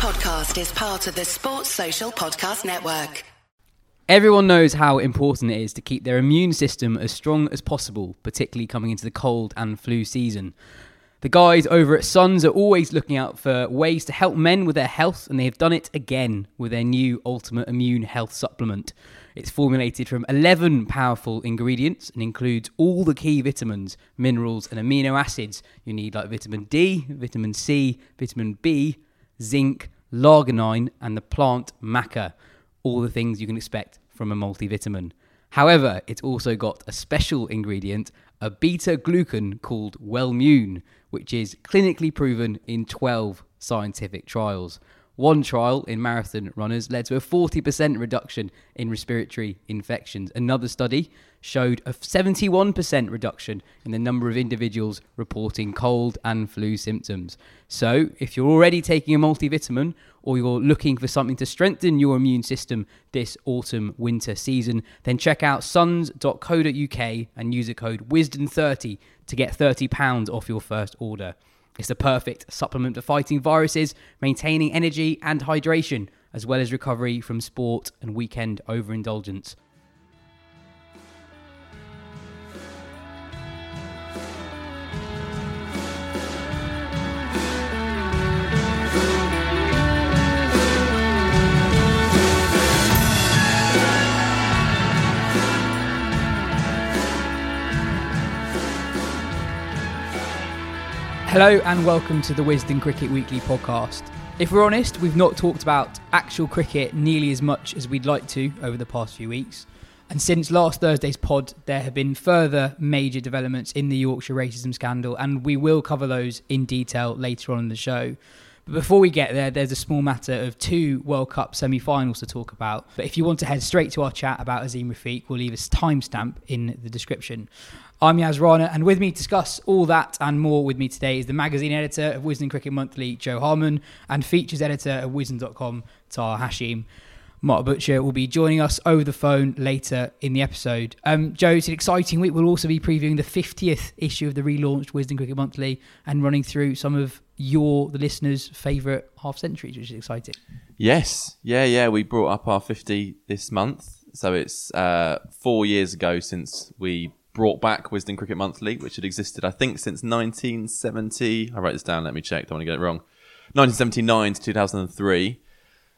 podcast is part of the Sports Social Podcast Network. Everyone knows how important it is to keep their immune system as strong as possible, particularly coming into the cold and flu season. The guys over at Sons are always looking out for ways to help men with their health, and they have done it again with their new Ultimate Immune Health Supplement. It's formulated from 11 powerful ingredients and includes all the key vitamins, minerals, and amino acids you need, like vitamin D, vitamin C, vitamin B, zinc, arginine, and the plant maca. All the things you can expect from a multivitamin. However, it's also got a special ingredient, a beta glucan called Wellmune, which is clinically proven in 12 scientific trials. One trial in marathon runners led to a 40% reduction in respiratory infections. Another study showed a 71% reduction in the number of individuals reporting cold and flu symptoms. So, if you're already taking a multivitamin or you're looking for something to strengthen your immune system this autumn winter season, then check out sons.co.uk and use the code WISDEN30 to get £30 off your first order. It's the perfect supplement for fighting viruses, maintaining energy and hydration, as well as recovery from sport and weekend overindulgence. Hello and welcome to the Wisden Cricket Weekly podcast. If we're honest, we've not talked about actual cricket nearly as much as we'd like to over the past few weeks. And since last Thursday's pod, there have been further major developments in the Yorkshire racism scandal, and we will cover those in detail later on in the show. But before we get there, there's a small matter of two World Cup semi finals to talk about. But if you want to head straight to our chat about Azeem Rafiq, we'll leave a timestamp in the description. I'm Yas Rana, and with me to discuss all that and more with me today is the magazine editor of Wisden Cricket Monthly, Jo Harman, and features editor of Wisden.com, Taha Hashim. Mark Butcher will be joining us over the phone later in the episode. Um, Jo, it's an exciting week. We'll also be previewing the 50th issue of the relaunched Wisden Cricket Monthly and running through some of your, the listeners' favourite half centuries, which is exciting. Yes, yeah, yeah. We brought up our 50 this month. So it's uh, four years ago since we brought back Wisden Cricket Monthly, which had existed, I think, since 1970. I write this down. Let me check. Don't want to get it wrong. 1979 to 2003,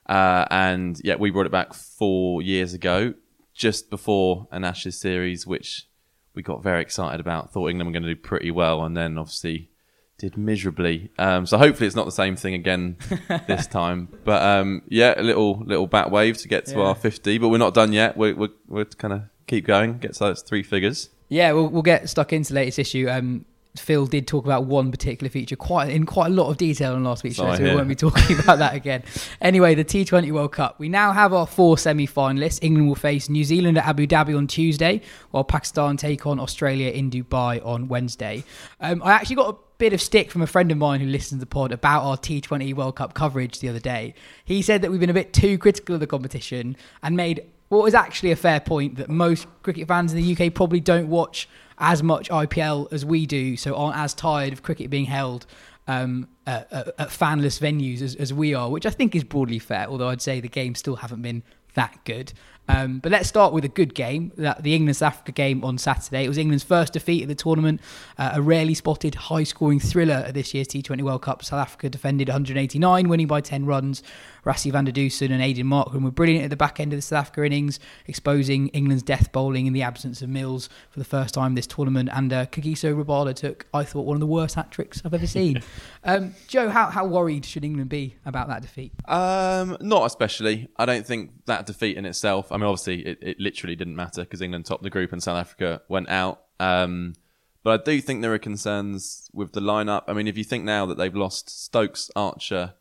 uh, and yeah, we brought it back four years ago, just before an Ashes series, which we got very excited about. Thought England were going to do pretty well, and then obviously did miserably. Um, so hopefully it's not the same thing again this time. But um, yeah, a little little bat wave to get to Yeah. our 50, but we're not done yet. We're we're, we're kind of keep going. Get to those three figures. Yeah, we'll, we'll get stuck into the latest issue. Um, Phil did talk about one particular feature quite in quite a lot of detail on last week's show, so we won't be talking about that again. Anyway, the T20 World Cup. We now have our four semi-finalists. England will face New Zealand at Abu Dhabi on Tuesday, while Pakistan take on Australia in Dubai on Wednesday. Um, I actually got a bit of stick from a friend of mine who listens to the pod about our T20 World Cup coverage the other day. He said that we've been a bit too critical of the competition and made what was actually a fair point that most cricket fans in the UK probably don't watch as much IPL as we do, so aren't as tired of cricket being held um, at, at, at fanless venues as, as we are, which I think is broadly fair, although I'd say the games still haven't been that good. Um, but let's start with a good game, that the England South Africa game on Saturday. It was England's first defeat at the tournament, uh, a rarely spotted high scoring thriller at this year's T20 World Cup. South Africa defended 189, winning by 10 runs. Rassie van der Dussen and Aidan Markram were brilliant at the back end of the South Africa innings, exposing England's death bowling in the absence of Mills for the first time this tournament. And uh, Kagiso Rabada took, I thought, one of the worst hat tricks I've ever seen. um, Jo, how, how worried should England be about that defeat? Um, not especially. I don't think that defeat in itself. I mean, obviously, it, it literally didn't matter because England topped the group and South Africa went out. Um, but I do think there are concerns with the lineup. I mean, if you think now that they've lost Stokes, Archer,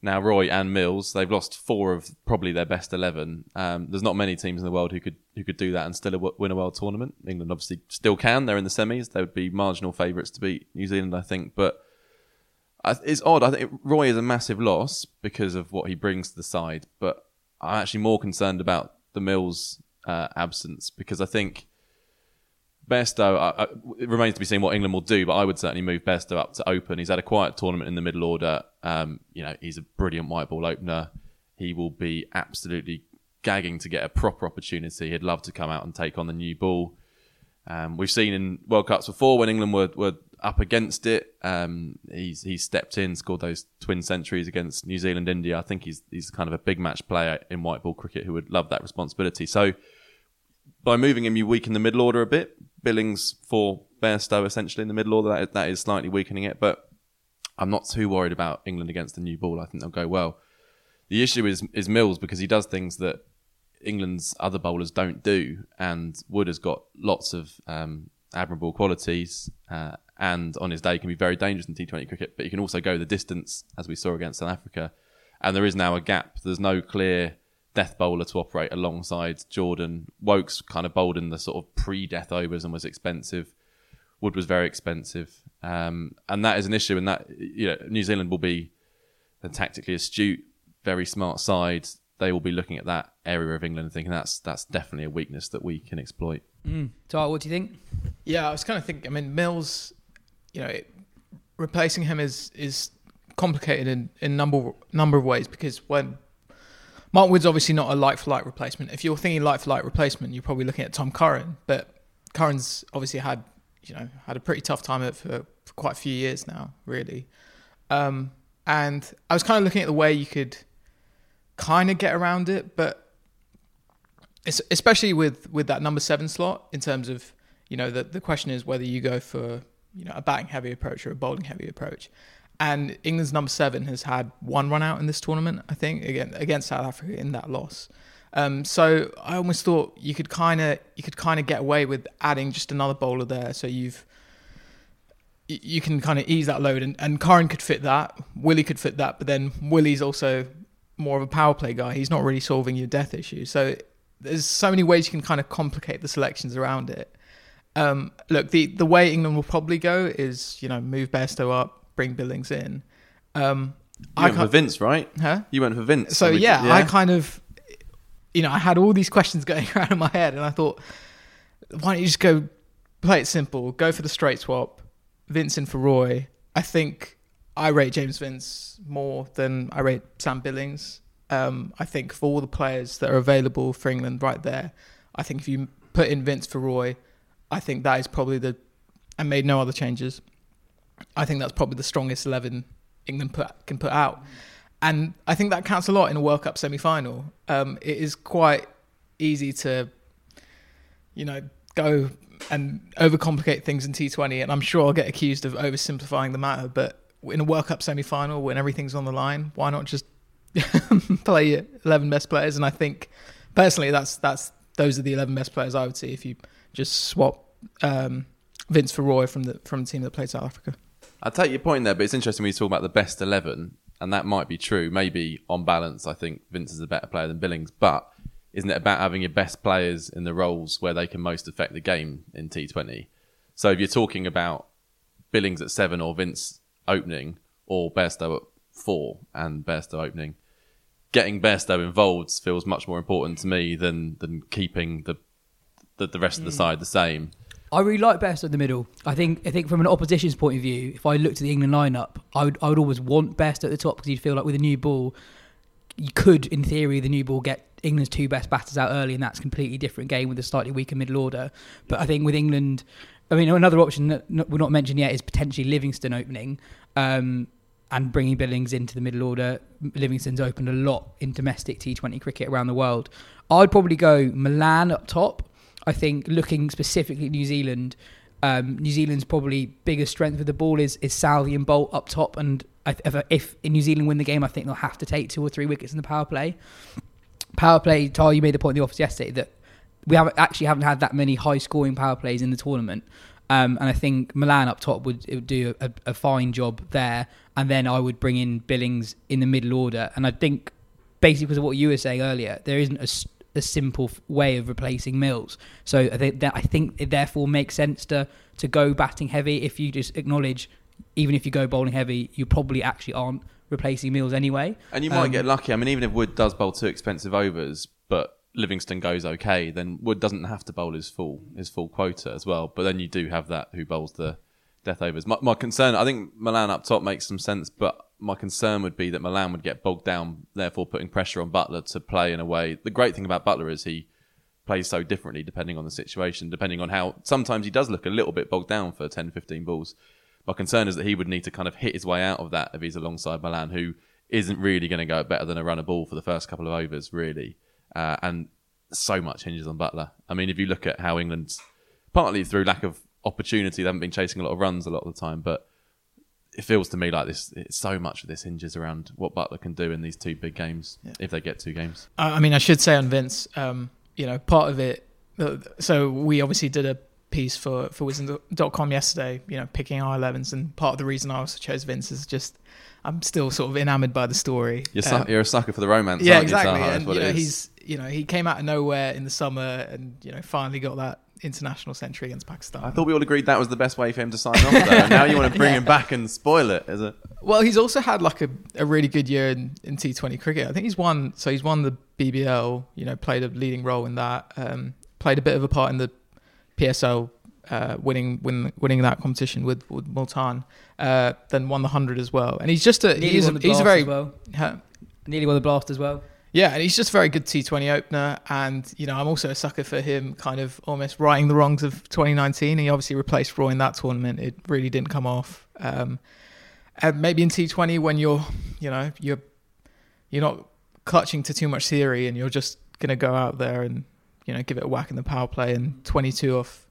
now Roy and Mills, they've lost four of probably their best eleven. Um, there's not many teams in the world who could who could do that and still win a world tournament. England obviously still can. They're in the semis. They would be marginal favourites to beat New Zealand, I think. But it's odd. I think Roy is a massive loss because of what he brings to the side. But I'm actually more concerned about the Mills uh, absence because I think Uh, uh, it remains to be seen what England will do, but I would certainly move Bairstow up to open. He's had a quiet tournament in the middle order. Um, you know, he's a brilliant white ball opener. He will be absolutely gagging to get a proper opportunity. He'd love to come out and take on the new ball. Um, we've seen in World Cups before when England were, were up against it. Um, he's he's stepped in, scored those twin centuries against New Zealand, India. I think he's he's kind of a big match player in white ball cricket who would love that responsibility. So by moving him, you weaken the middle order a bit. Billings for Bairstow essentially in the middle order. That, that is slightly weakening it, but I'm not too worried about England against the new ball. I think they'll go well. The issue is is Mills because he does things that England's other bowlers don't do, and Wood has got lots of um, admirable qualities, uh, and on his day can be very dangerous in T20 cricket. But he can also go the distance, as we saw against South Africa. And there is now a gap. There's no clear death bowler to operate alongside Jordan. Woakes kind of bowled in the sort of pre-death overs and was expensive. Wood was very expensive, um, and that is an issue. And that you know, New Zealand will be a tactically astute, very smart side. They will be looking at that area of England and thinking that's that's definitely a weakness that we can exploit. Mm. So, what do you think? Yeah, I was kind of thinking. I mean, Mills, you know, it, replacing him is is complicated in in number number of ways because when Mark Wood's obviously not a like for like replacement. If you're thinking like for like replacement, you're probably looking at Tom Curran, but Curran's obviously had you know had a pretty tough time for, for quite a few years now, really. Um, and I was kind of looking at the way you could kind of get around it, but especially with with that number seven slot in terms of you know the the question is whether you go for you know a batting heavy approach or a bowling heavy approach. And England's number seven has had one run out in this tournament, I think, again against South Africa in that loss. Um, so I almost thought you could kind of you could kind of get away with adding just another bowler there. So you've you can kind of ease that load, and, and Curran could fit that. Willie could fit that, but then Willie's also more of a power play guy. He's not really solving your death issue. So there's so many ways you can kind of complicate the selections around it. Um, look, the the way England will probably go is you know move Bairstow up, bring Billings in. Um, you I went for Vince, right? Huh? You went for Vince. So yeah, yeah, I kind of, you know, I had all these questions going around in my head, and I thought, why don't you just go play it simple? Go for the straight swap, Vince in for Roy. I think I rate James Vince more than I rate Sam Billings. Um, I think for all the players that are available for England right there, I think if you put in Vince for Roy, I think that is probably the. I made no other changes. I think that's probably the strongest eleven England put, can put out, and I think that counts a lot in a World Cup semi-final. Um, it is quite easy to, you know, go and overcomplicate things in T20, and I'm sure I'll get accused of oversimplifying the matter. But in a World Cup semi-final, when everything's on the line, why not just play your 11 best players? And I think personally, that's that's those are the 11 best players I would see if you just swap um, Vince for Roy from the from the team that played South Africa. I take your point there, but it's interesting when you talk about the best eleven, and that might be true. Maybe on balance, I think Vince is a better player than Billings, but isn't it about having your best players in the roles where they can most affect the game in T20? So if you're talking about Billings at seven or Vince opening or Bairstow at four and Bairstow opening, getting Bairstow involved feels much more important to me than than keeping the the, the rest mm. of the mm. side the same. I really like Best at the middle. I think I think from an opposition's point of view, if I looked at the England lineup, I would I would always want Best at the top because you'd feel like with a new ball, you could, in theory, the new ball get England's two best batters out early, and that's completely different game with a slightly weaker middle order. But I think with England, I mean, another option that we're not mentioned yet is potentially Livingstone opening. Um, and bringing Billings into the middle order. Livingstone's opened a lot in domestic T20 cricket around the world. I'd probably go Malan up top I think looking specifically at New Zealand, um, New Zealand's probably biggest strength with the ball is is Southee and Boult up top, and if, if in New Zealand win the game, I think they'll have to take two or three wickets in the power play. Power play, Taha, you made the point in the office yesterday that we haven't actually haven't had that many high scoring power plays in the tournament. Um, and I think Malan up top would, would do a, a, fine job there. And then I would bring in Billings in the middle order. And I think, basically, because of what you were saying earlier, there isn't a a simple way of replacing Mills. So I think that I think it therefore makes sense to to go batting heavy if you just acknowledge, even if you go bowling heavy, you probably actually aren't replacing Mills anyway. And you might um, get lucky. I mean, even if Wood does bowl two expensive overs, but Livingstone goes okay, then Wood doesn't have to bowl his full his full quota as well. But then you do have that who bowls the death overs. My, my concern, I think Malan up top makes some sense, but my concern would be that Malan would get bogged down, therefore putting pressure on Buttler to play in a way. The great thing about Buttler is he plays so differently depending on the situation, depending on how sometimes he does look a little bit bogged down for 10, 15 balls. My concern is that he would need to kind of hit his way out of that if he's alongside Malan, who isn't really going to go better than a run of ball for the first couple of overs, really. Uh, and so much hinges on Buttler. I mean, if you look at how England's partly through lack of opportunity, they haven't been chasing a lot of runs a lot of the time, but it feels to me like this. It's so much of this hinges around what Buttler can do in these two big games Yeah. if they get two games. I I mean, I should say on Vince, um, you know, part of it. uh, So we obviously did a piece for for Wisden.com yesterday, you know, picking our 11s, and part of the reason I also chose Vince is just I'm still sort of enamored by the story. You're, Um, you're a sucker for the romance. yeah, aren't you, exactly. And you know, he's you know he came out of nowhere in the summer, and you know finally got that international century against Pakistan. I thought we all agreed that was the best way for him to sign off, though. now you want to bring him back and spoil it, is it? Well, he's also had like a, a really good year in, in T20 cricket. I think he's won. So he's won the BBL. You know, played a leading role in that. Um, played a bit of a part in the PSL, uh, winning win, winning that competition with with Multan. Uh, then won the hundred as well. And he's just a Nearly he's a, he's a very well. huh? Nearly won the blast as well. Yeah, and he's just a very good T20 opener. And, you know, I'm also a sucker for him kind of almost righting the wrongs of 2019. He obviously replaced Roy in that tournament. It really didn't come off. Um, and maybe in T20 when you're, you know, you're you're not clutching to too much theory and you're just going to go out there and, you know, give it a whack in the power play and 22 off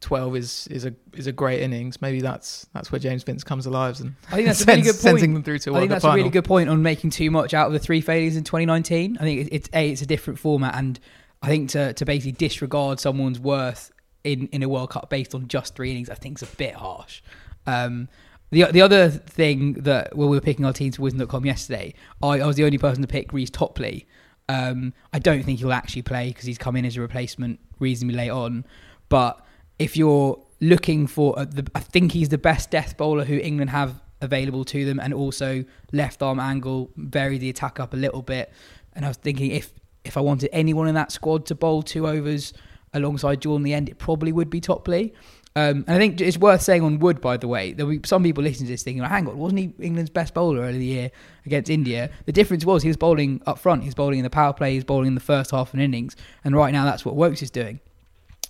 12 is is a is a great innings. Maybe that's that's where James Vince comes alive and I think that's a really good point. sending them through to a I think that's a really good point on making too much out of the three failures in 2019. I think it's, it's a it's a different format, and I think to to basically disregard someone's worth in in a World Cup based on just three innings, I think is a bit harsh. Um, the the other thing that when we were picking our teams for Wisden.com yesterday, I, I was the only person to pick Reece Topley. Um, I don't think he'll actually play because he's come in as a replacement reasonably late on. But if you're looking for, a, the, I think he's the best death bowler who England have available to them, and also left arm angle, vary the attack up a little bit. And I was thinking if if I wanted anyone in that squad to bowl two overs alongside Jordan in the end, it probably would be Topley. Um, and I think it's worth saying on Wood, by the way, there'll be some people listening to this thinking, hang on, wasn't he England's best bowler earlier the year against India? The difference was he was bowling up front, he was bowling in the power play, he was bowling in the first half of an innings, and right now that's what Woakes is doing.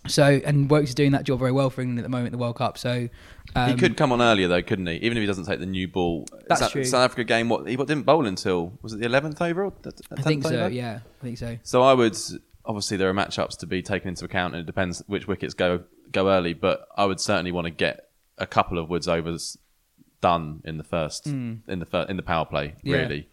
So, and Woakes is doing that job very well for England at the moment in the World Cup. So, um, he could come on earlier, though, couldn't he? Even if he doesn't take the new ball. That's South, true. South Africa game, what he what, didn't bowl until was it the eleventh over? Or the I think so. over? Yeah, I think so. So I would obviously there are matchups to be taken into account, and it depends which wickets go go early. But I would certainly want to get a couple of Woods overs done in the first in the fir- in the power play. Yeah. Really,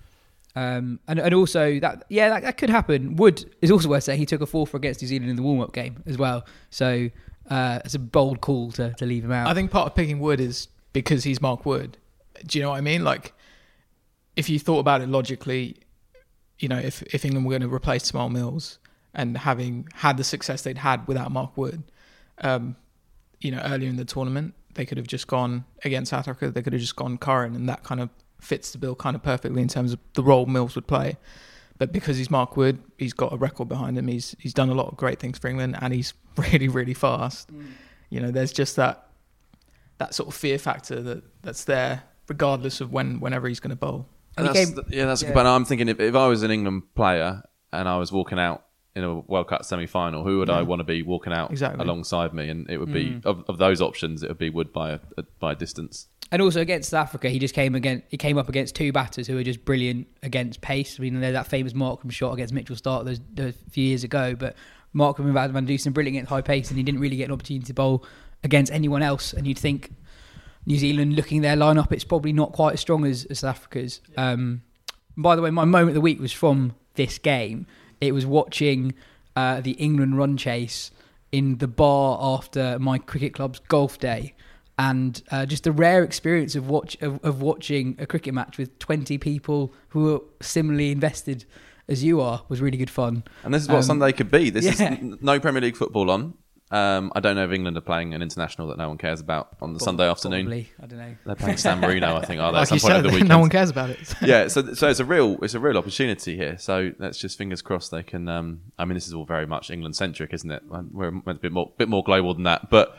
Um, and, and also that yeah that, that could happen. Wood is also worth saying he took a four for against New Zealand in the warm up game as well. So uh, it's a bold call to, to leave him out. I think part of picking Wood is because he's Mark Wood. Do you know what I mean? Like, if you thought about it logically, you know, if, if England were going to replace Tymal Mills and having had the success they'd had without Mark Wood, um, you know, earlier in the tournament, they could have just gone against South Africa. They could have just gone Curran, and that kind of fits the bill kind of perfectly in terms of the role Mills would play. But because he's Mark Wood, he's got a record behind him. He's he's done a lot of great things for England, and he's really really fast. Mm. You know, there's just that that sort of fear factor that that's there, regardless of when whenever he's going to bowl. And that's, came- yeah, that's a yeah. good point. I'm thinking if, if I was an England player and I was walking out in a World Cup semi final, who would I want to be walking out Exactly. alongside me? And it would be Mm. of, of those options, it would be Wood by a, a by a distance. And also against South Africa, he just came again. He came up against two batters who were just brilliant against pace. I mean, there's that famous Markram shot against Mitchell Starc those, those few years ago, but Markram and Van Dusen brilliant against high pace, and he didn't really get an opportunity to bowl against anyone else. And you'd think New Zealand, looking their lineup, it's probably not quite as strong as, as South Africa's. Um, by the way, my moment of the week was from this game. It was watching uh, the England run chase in the bar after my cricket club's golf day, and uh, just the rare experience of watch of, of watching a cricket match with twenty people who are similarly invested as you are was really good fun. And this is what Um, Sunday could be. This yeah. is no Premier League football on. Um, I don't know if England are playing an international that no one cares about on the Sunday afternoon. Probably. I don't know. They're playing San Marino, I think, are they? Like at some point said, over the weekend. no one cares about it. yeah, so so it's a real it's a real opportunity here. So let's just fingers crossed they can. Um, I mean, this is all very much England centric, isn't it? We're meant to be a more, bit more global than that, but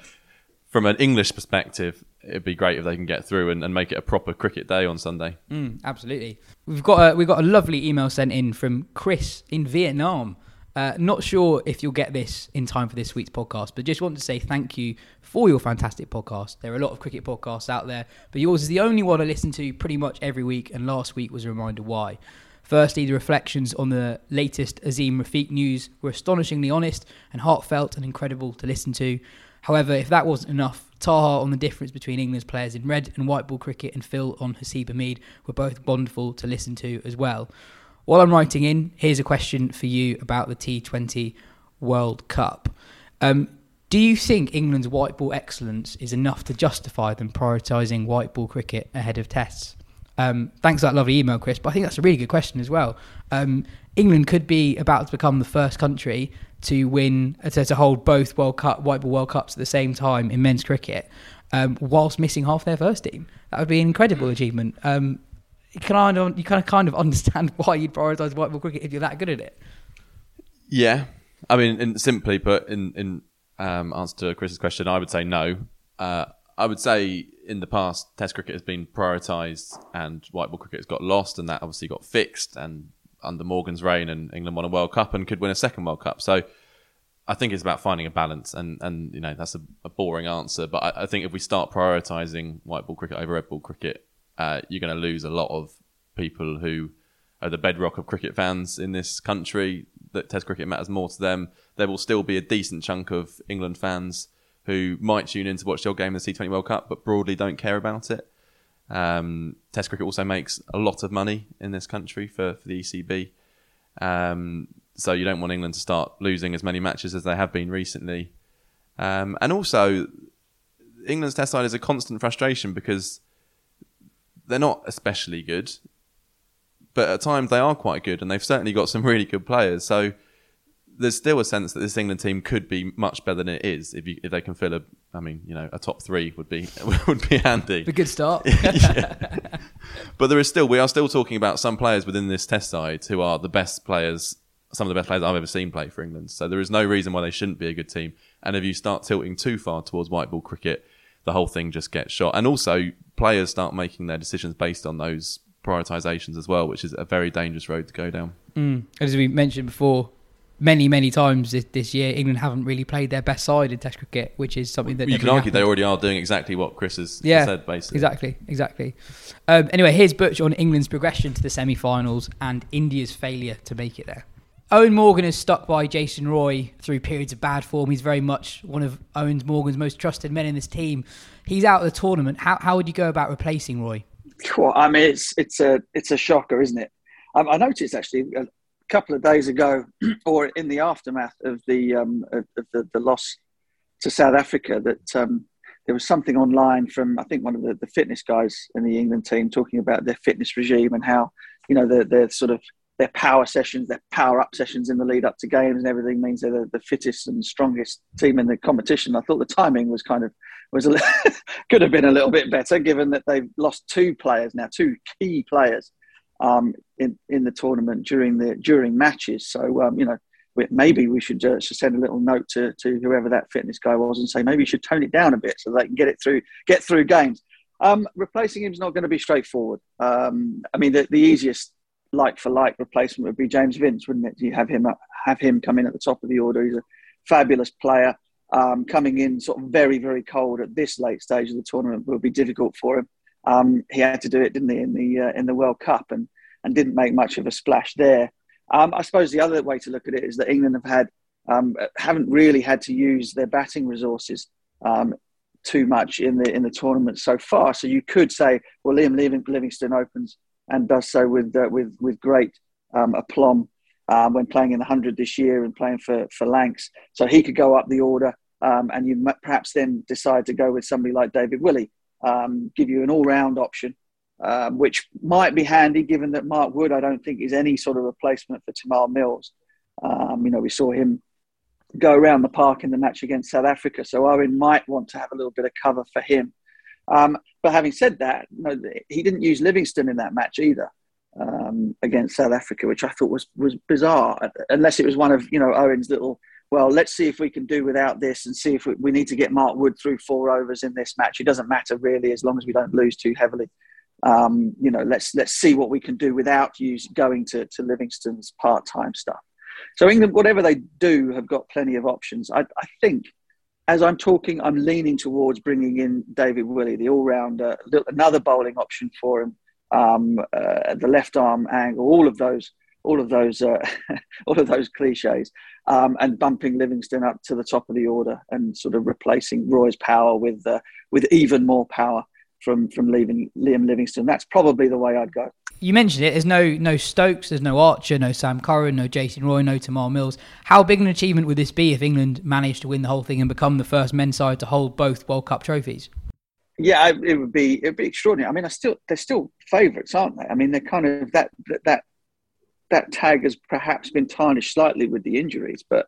from an English perspective, it'd be great if they can get through and, and make it a proper cricket day on Sunday. Mm, absolutely. We've got a, we've got a lovely email sent in from Chris in Vietnam. Uh, not sure if you'll get this in time for this week's podcast, but just want to say thank you for your fantastic podcast. There are a lot of cricket podcasts out there, but yours is the only one I listen to pretty much every week, and last week was a reminder why. Firstly, the reflections on the latest Azeem Rafiq news were astonishingly honest and heartfelt and incredible to listen to. However, if that wasn't enough, Taha on the difference between England's players in red and white ball cricket and Phil on Haseeb Hameed were both wonderful to listen to as well. While I'm writing in, here's a question for you about the T20 World Cup. Um, do you think England's white ball excellence is enough to justify them prioritising white ball cricket ahead of tests? Um, thanks for that lovely email, Chris. But I think that's a really good question as well. Um, England could be about to become the first country to win, to, to hold both World Cup, white ball World Cups at the same time in men's cricket, um, whilst missing half their first team. That would be an incredible achievement. Um, you kind of, you kind of, kind of understand why you'd prioritise white ball cricket if you're that good at it. Yeah, I mean, in, simply put, in in um, answer to Chris's question, I would say no. Uh, I would say in the past, Test cricket has been prioritised, and white ball cricket has got lost, and that obviously got fixed. And under Morgan's reign, and England won a World Cup and could win a second World Cup. So I think it's about finding a balance, and and you know that's a, a boring answer, but I, I, think if we start prioritising white ball cricket over red ball cricket, uh, you're going to lose a lot of people who are the bedrock of cricket fans in this country. That Test cricket matters more to them. There will still be a decent chunk of England fans who might tune in to watch old game of the T20 World Cup, but broadly don't care about it. Um, Test cricket also makes a lot of money in this country for, for the ECB. Um, so you don't want England to start losing as many matches as they have been recently. Um, and also, England's Test side is a constant frustration because they're not especially good, but at times they are quite good, and they've certainly got some really good players. So there's still a sense that this England team could be much better than it is if you if they can fill a. I mean, you know, a top three would be would be handy. A good start. yeah. But there is still we are still talking about some players within this Test side who are the best players, some of the best players I've ever seen play for England. So there is no reason why they shouldn't be a good team. And if you start tilting too far towards white ball cricket, the whole thing just gets shot. And also, players start making their decisions based on those prioritizations as well, which is a very dangerous road to go down. Mm. As we mentioned before, many, many times this, this, year, England haven't really played their best side in Test cricket, which is something that you can argue they already are doing exactly what Chris has yeah, said, basically. Exactly, exactly. Um, anyway, here's Butch on England's progression to the semi-finals and India's failure to make it there. Eoin Morgan is stuck by Jason Roy through periods of bad form. He's very much one of Eoin Morgan's most trusted men in this team. He's out of the tournament. How, how would you go about replacing Roy? Well, I mean, it's it's a it's a shocker, isn't it? I noticed actually a couple of days ago, or in the aftermath of the um, of, of the, the, loss to South Africa, that um, there was something online from I think one of the, the fitness guys in the England team talking about their fitness regime and how you know they're sort of their power sessions, their power up sessions in the lead up to games and everything means they're the, the fittest and strongest team in the competition. I thought the timing was kind of was a little, could have been a little bit better given that they've lost two players now, two key players um, in in the tournament during the during matches. So um, you know maybe we should just send a little note to, to whoever that fitness guy was and say maybe you should tone it down a bit so they can get it through get through games. Um, replacing him is not going to be straightforward. Um, I mean, the, the easiest like for like replacement would be James Vince, wouldn't it? You have him have him come in at the top of the order. He's a fabulous player. Um, coming in sort of very very cold at this late stage of the tournament will be difficult for him. Um, he had to do it, didn't he, in the uh, in the World Cup, and and didn't make much of a splash there. Um, I suppose the other way to look at it is that England have had um, haven't really had to use their batting resources um, too much in the in the tournament so far. So you could say, well, Liam Livingstone opens and does so with uh, with with great um, aplomb um, when playing in the hundred this year and playing for for Lancs. So he could go up the order, um, and you perhaps then decide to go with somebody like David Willey, um, give you an all round option, um, which might be handy given that Mark Wood I don't think is any sort of replacement for Tymal Mills. Um, you know, we saw him go around the park in the match against South Africa. So Eoin might want to have a little bit of cover for him. Um, but having said that, he didn't use Livingstone in that match either um, against South Africa, which I thought was was bizarre. Unless it was one of you know Eoin's little. Well, let's see if we can do without this, and see if we, we need to get Mark Wood through four overs in this match. It doesn't matter really, as long as we don't lose too heavily. Um, you know, let's let's see what we can do without use going to to Livingstone's part time stuff. So England, whatever they do, have got plenty of options. I, I think as I'm talking, I'm leaning towards bringing in David Willey, the all-rounder, another bowling option for him, um, uh, the left arm angle, all of those, all of those, uh, all of those cliches, um, and bumping Livingstone up to the top of the order and sort of replacing Roy's power with uh, with even more power from from leaving Liam Livingstone. That's probably the way I'd go you mentioned it. There's no no Stokes, there's no Archer, no Sam Curran, no Jason Roy, no Tymal Mills. How big an achievement would this be if England managed to win the whole thing and become the first men's side to hold both World Cup trophies? Yeah, it would be it would be extraordinary. I mean, I still they're still favourites, aren't they? I mean, they're kind of that that that tag has perhaps been tarnished slightly with the injuries, but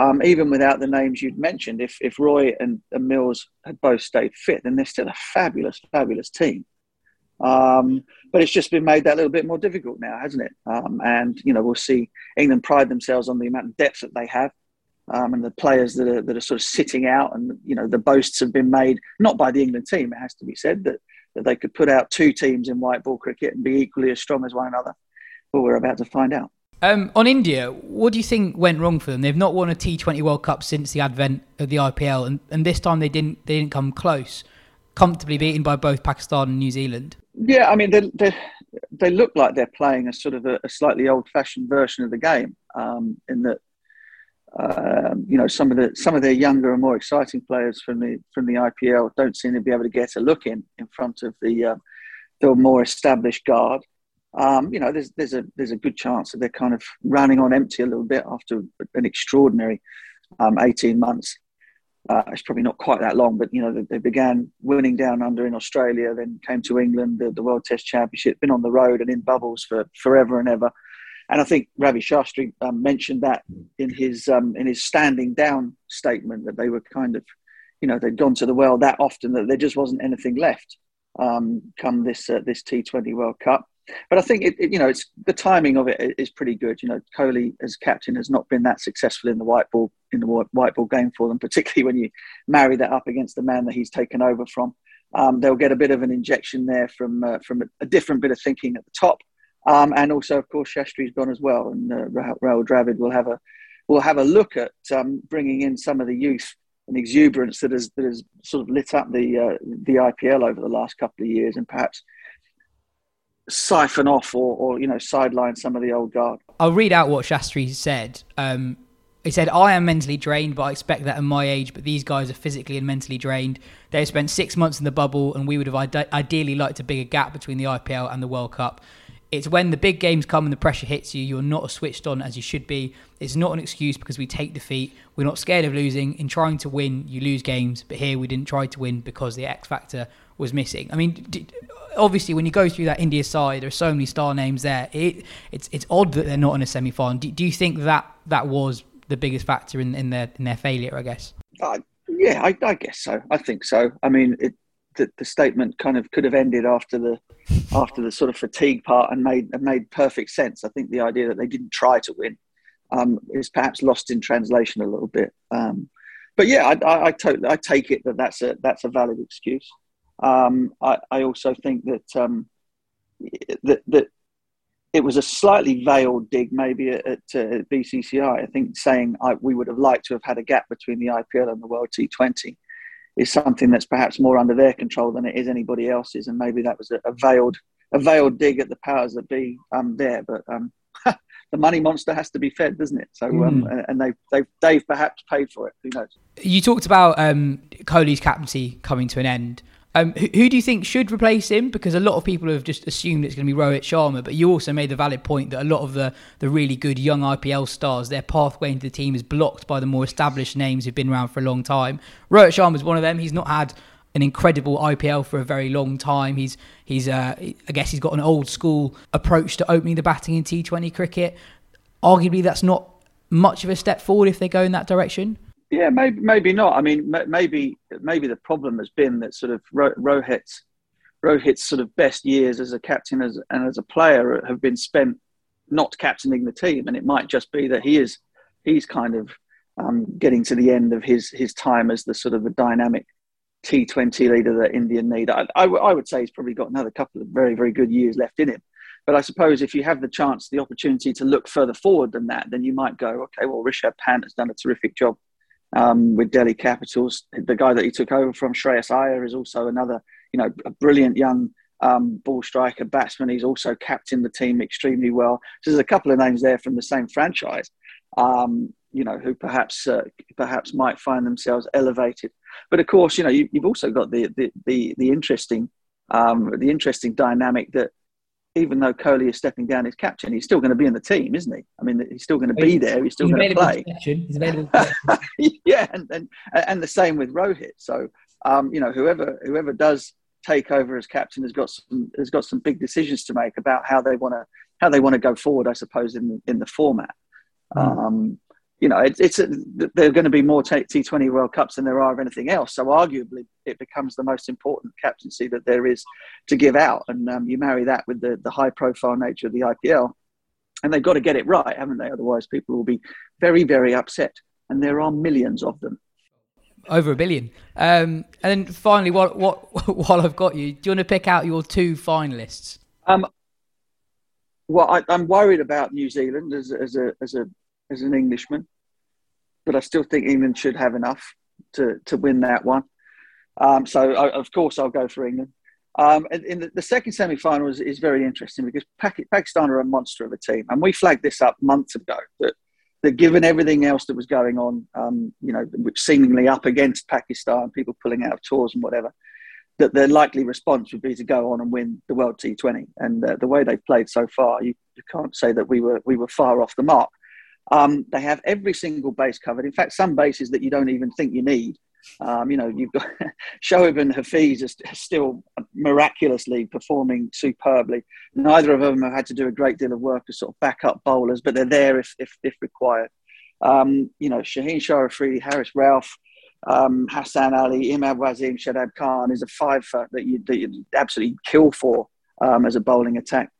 um, even without the names you'd mentioned, if if Roy and, and Mills had both stayed fit, then they're still a fabulous, fabulous team. Um, but it's just been made that little bit more difficult now, hasn't it? Um, and you know, we'll see England pride themselves on the amount of depth that they have, um, and the players that are that are sort of sitting out. And you know, the boasts have been made not by the England team. It has to be said that that they could put out two teams in white ball cricket and be equally as strong as one another. Well, we're about to find out. Um, on India, what do you think went wrong for them? They've not won a T20 World Cup since the advent of the IPL, and, and this time they didn't they didn't come close. Comfortably beaten by both Pakistan and New Zealand. Yeah, I mean, they, they, they look like they're playing a sort of a, a slightly old-fashioned version of the game, um, in that um, you know some of the some of their younger and more exciting players from the from the IPL don't seem to be able to get a look in in front of the uh, the more established guard. Um, you know, there's there's a there's a good chance that they're kind of running on empty a little bit after an extraordinary um, 18 months. Uh, it's probably not quite that long, but you know they, began winning down under in Australia, then came to England, the, the, World Test Championship, been on the road and in bubbles for forever and ever. And I think Ravi Shastri um, mentioned that in his um, in his standing down statement that they were kind of, you know, they'd gone to the world that often that there just wasn't anything left um, come this uh, this T20 World Cup but I think it, it, you know it's the timing of it is pretty good. You know, Kohli as captain has not been that successful in the white ball in the white ball game for them, particularly when you marry that up against the man that he's taken over from. Um, they'll get a bit of an injection there from uh, from a, a, different bit of thinking at the top, um, and also of course Shastri's gone as well, and uh, Rahul Dravid will have a will have a look at um, bringing in some of the youth and exuberance that has that has sort of lit up the uh, the IPL over the last couple of years, and perhaps siphon off or, or you know sideline some of the old guard. I'll read out what Shastri said. Um, he said, I am mentally drained, but I expect that at my age. But these guys are physically and mentally drained. They spent six months in the bubble, and we would have ide- ideally liked a bigger gap between the IPL and the World Cup. It's when the big games come and the pressure hits you, you're not as switched on as you should be. It's not an excuse because we take defeat. We're not scared of losing. In trying to win, you lose games. But here we didn't try to win because the X factor was missing. I mean, obviously when you go through that India side, there are so many star names there. It, it's it's odd that they're not in a semi final. Do, do, you think that that was the biggest factor in, in their in their failure? I guess. Uh, yeah, I, I, guess so. I think so. I mean, it, the, the statement kind of could have ended after the after the sort of fatigue part and made and made perfect sense. I think the idea that they didn't try to win um, is perhaps lost in translation a little bit. Um, but yeah, I, I, I, totally I take it that that's a that's a valid excuse. Um, I, I, also think that, um, that that it was a slightly veiled dig, maybe at, at, uh, BCCI. I think saying I, we would have liked to have had a gap between the IPL and the World T20 is something that's perhaps more under their control than it is anybody else's, and maybe that was a, a veiled a veiled dig at the powers that be um, there. But um, the money monster has to be fed, doesn't it? So, um, mm. and they've, they've, they've perhaps paid for it. Who knows? You talked about um, Kohli's captaincy coming to an end. Um, who, who, do you think should replace him? Because a lot of people have just assumed it's going to be Rohit Sharma, but you also made the valid point that a lot of the, the really good young IPL stars, their pathway into the team is blocked by the more established names who've been around for a long time. Rohit Sharma is one of them. He's not had an incredible IPL for a very long time. He's he's uh, I guess he's got an old school approach to opening the batting in T20 cricket. Arguably, that's not much of a step forward if they go in that direction? Yeah, maybe maybe not. I mean, maybe maybe the problem has been that sort of Rohit's Rohit's sort of best years as a captain as, and as a player have been spent not captaining the team, and it might just be that he is he's kind of um, getting to the end of his his time as the sort of the dynamic T20 leader that India need. I, I, I would say he's probably got another couple of very very good years left in him. But I suppose if you have the chance, the opportunity to look further forward than that, then you might go, okay, well, Rishabh Pant has done a terrific job um, with Delhi Capitals. The guy that he took over from, Shreyas Iyer, is also another, you know, a brilliant young um, ball striker, batsman. He's also captained the team extremely well. So there's a couple of names there from the same franchise, um, you know, who perhaps uh, perhaps might find themselves elevated. But of course, you know, you, have also got the the the, the interesting um, the interesting dynamic that even though Kohli is stepping down as captain, he's still going to be in the team, isn't he? I mean, he's still going to be there. He's still he's going to play. He's available. yeah, and, and and the same with Rohit. So, um, you know, whoever whoever does take over as captain has got some has got some big decisions to make about how they want to how they want to go forward. I suppose in the, in the format. Mm. Um, you know, it, it's a, there are going to be more T20 World Cups than there are of anything else. So arguably, it becomes the most important captaincy that there is to give out. And um, you marry that with the, the high profile nature of the IPL, and they've got to get it right, haven't they? Otherwise, people will be very, very upset. And there are millions of them. Over a billion. Um, and then finally, what, what, while I've got you, do you want to pick out your two finalists? Um, well, I, am worried about New Zealand as, as a as a as an Englishman, but I still think England should have enough to, to win that one. Um, so, I, of course, I'll go for England. Um, in the, the second semi final is, is, very interesting because Pakistan are a monster of a team. And we flagged this up months ago that, that given everything else that was going on, um, you know, seemingly up against Pakistan, people pulling out of tours and whatever, that their likely response would be to go on and win the World T20. And uh, the way they've played so far, you, you can't say that we were, we were far off the mark. Um, they have every single base covered. In fact, some bases that you don't even think you need. Um, you know, you've got Shoaib and Hafiz are still miraculously performing superbly. Neither of them have had to do a great deal of work as sort of backup bowlers, but they're there if, if, if required. Um, you know, Shaheen Shah Afridi, Haris Rauf, um, Hassan Ali, Imad Wasim, Shadab Khan is a five that you, that you absolutely kill for um, as a bowling attack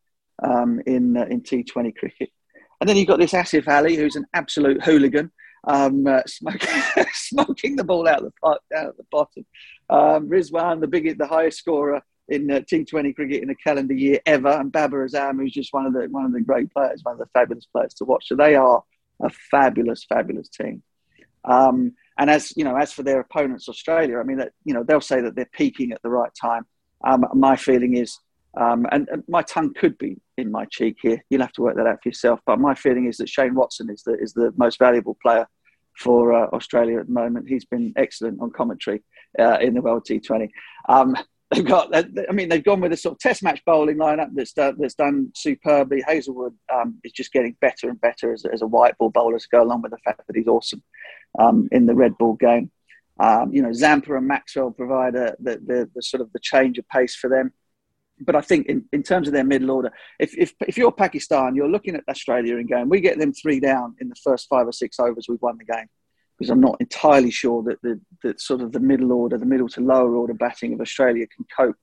um, in uh, in T20 cricket. And then you've got this Asif Ali, who's an absolute hooligan, um, uh, smoking, smoking the ball out of the pot, out of the bottom. Um, Rizwan, the biggest, the highest scorer in uh, T20 cricket in a calendar year ever, and Babar Azam, who's just one of the one of the great players, one of the fabulous players to watch. So they are a fabulous, fabulous team. Um, and as you know, as for their opponents, Australia, I mean, that you know, they'll say that they're peaking at the right time. Um, my feeling is um, and, and, my tongue could be in my cheek here. You'll have to work that out for yourself. But my feeling is that Shane Watson is the is the most valuable player for uh, Australia at the moment. He's been excellent on commentary uh, in the World T20. Um, they've got, I mean, they've gone with a sort of Test match bowling lineup that's done, that's done superbly. Hazlewood um, is just getting better and better as, as, a white ball bowler to go along with the fact that he's awesome um, in the red ball game. Um, you know, Zampa and Maxwell provide a, the, the, the sort of the change of pace for them but I think in, in terms of their middle order, if, if, if you're Pakistan, you're looking at Australia and going, we get them three down in the first five or six overs, we've won the game. Because I'm not entirely sure that the that sort of the middle order, the middle to lower order batting of Australia can cope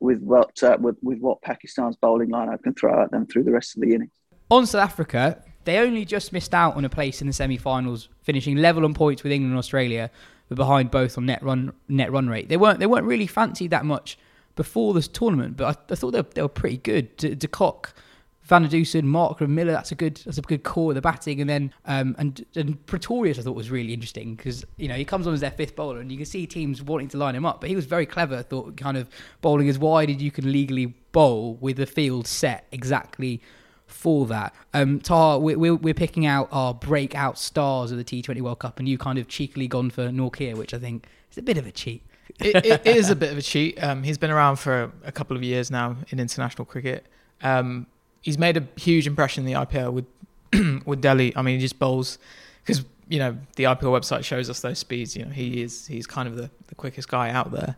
with what uh, with, with what Pakistan's bowling lineup can throw at them through the rest of the innings. On South Africa, they only just missed out on a place in the semi-finals, finishing level on points with England and Australia, but behind both on net run net run rate. They weren't they weren't really fancied that much before this tournament, but I, I thought they were, they were pretty good. De, de Kock, Van der Dussen, Mark and Miller. That's a good that's a good core of the batting, and then um, and and Pretorius I thought was really interesting because you know he comes on as their fifth bowler, and you can see teams wanting to line him up, but he was very clever. I thought kind of bowling as wide as you can legally bowl with the field set exactly for that. Um, Taha, we're, we're picking out our breakout stars of the T20 World Cup, and you kind of cheekily gone for Nortje, which I think is a bit of a cheat it, it is a bit of a cheat. Um, he's been around for a couple of years now in international cricket. Um, he's made a huge impression in the IPL with with Delhi. I mean, he just bowls because you know the IPL website shows us those speeds. You know, he is he's kind of the, the quickest guy out there.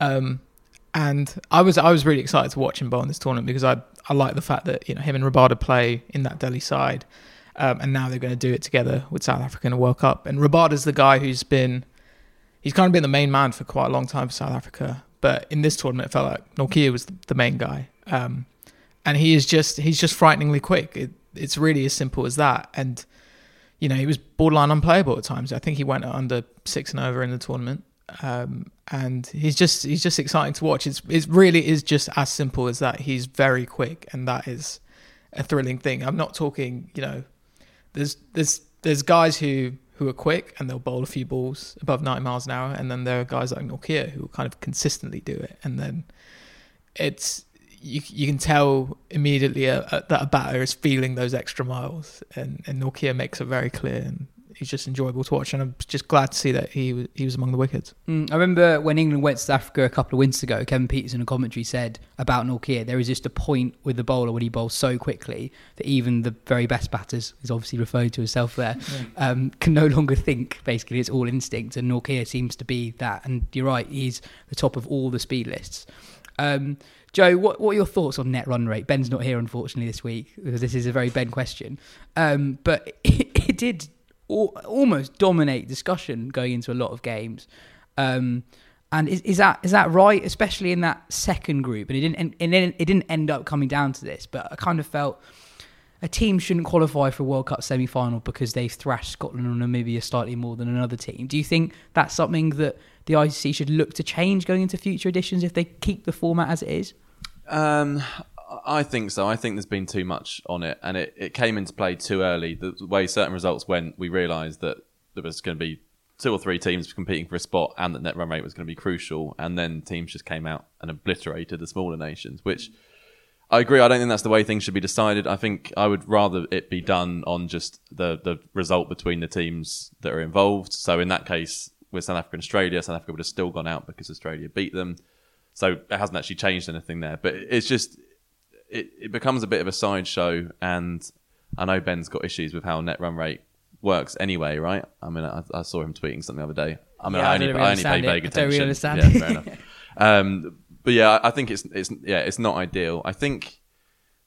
Um, and I was I was really excited to watch him bowl in this tournament because I I like the fact that you know him and Rabada play in that Delhi side. um, and now they're going to do it together with South Africa in a World Cup. And Rabada's the guy who's been he's kind of been the main man for quite a long time for South Africa, but in this tournament, it felt like Nortje was the main guy. Um, and he is just he's just frighteningly quick. It, it's really as simple as that. And you know, he was borderline unplayable at times. I think he went under six and over in the tournament. Um, and he's just he's just exciting to watch. It's it really is just as simple as that. He's very quick, and that is a thrilling thing. I'm not talking, you know, there's there's there's guys who who are quick and they'll bowl a few balls above 90 miles an hour, and then there are guys like Nortje who will kind of consistently do it, and then it's you you can tell immediately a, a, that a batter is feeling those extra miles, and and Nortje makes it very clear, and he's just enjoyable to watch, and I'm just glad to see that he was he was among the wickets. Mm, I remember when England went to South Africa a couple of winters ago, Kevin Pietersen in a commentary said about Nortje, there is just a point with the bowler when he bowls so quickly that even the very best batters, he's obviously referred to himself there, yeah. um, can no longer think. Basically, it's all instinct, and Nortje seems to be that. And you're right, he's the top of all the speed lists. Um, Jo, what, what are your thoughts on net run rate? Ben's not here, unfortunately, this week because this is a very Ben question. Um, but it, it did al- almost dominate discussion going into a lot of games. Um, and is, is that is that right, especially in that second group? And it didn't and it, it didn't end up coming down to this, but I kind of felt a team shouldn't qualify for a World Cup semi final because they've thrashed Scotland or Namibia slightly more than another team. Do you think that's something that the ICC should look to change going into future editions if they keep the format as it is? Um, I think so. I think there's been too much on it, and it, it came into play too early. The way certain results went, we realised that there was going to be two or three teams competing for a spot, and that net run rate was going to be crucial. And then teams just came out and obliterated the smaller nations, which I agree. I don't think that's the way things should be decided. I think I would rather it be done on just the the result between the teams that are involved. So in that case, with South Africa and Australia, South Africa would have still gone out because Australia beat them. So it hasn't actually changed anything there. But it's just it, it becomes a bit of a sideshow, and I know Ben's got issues with how net run rate works anyway, right? I mean, I, I saw him tweeting something the other day. I mean, yeah, I, only, really I only pay vague attention. Really understand. Yeah, fair enough. Um, but yeah, I think it's it's yeah, it's not ideal. I think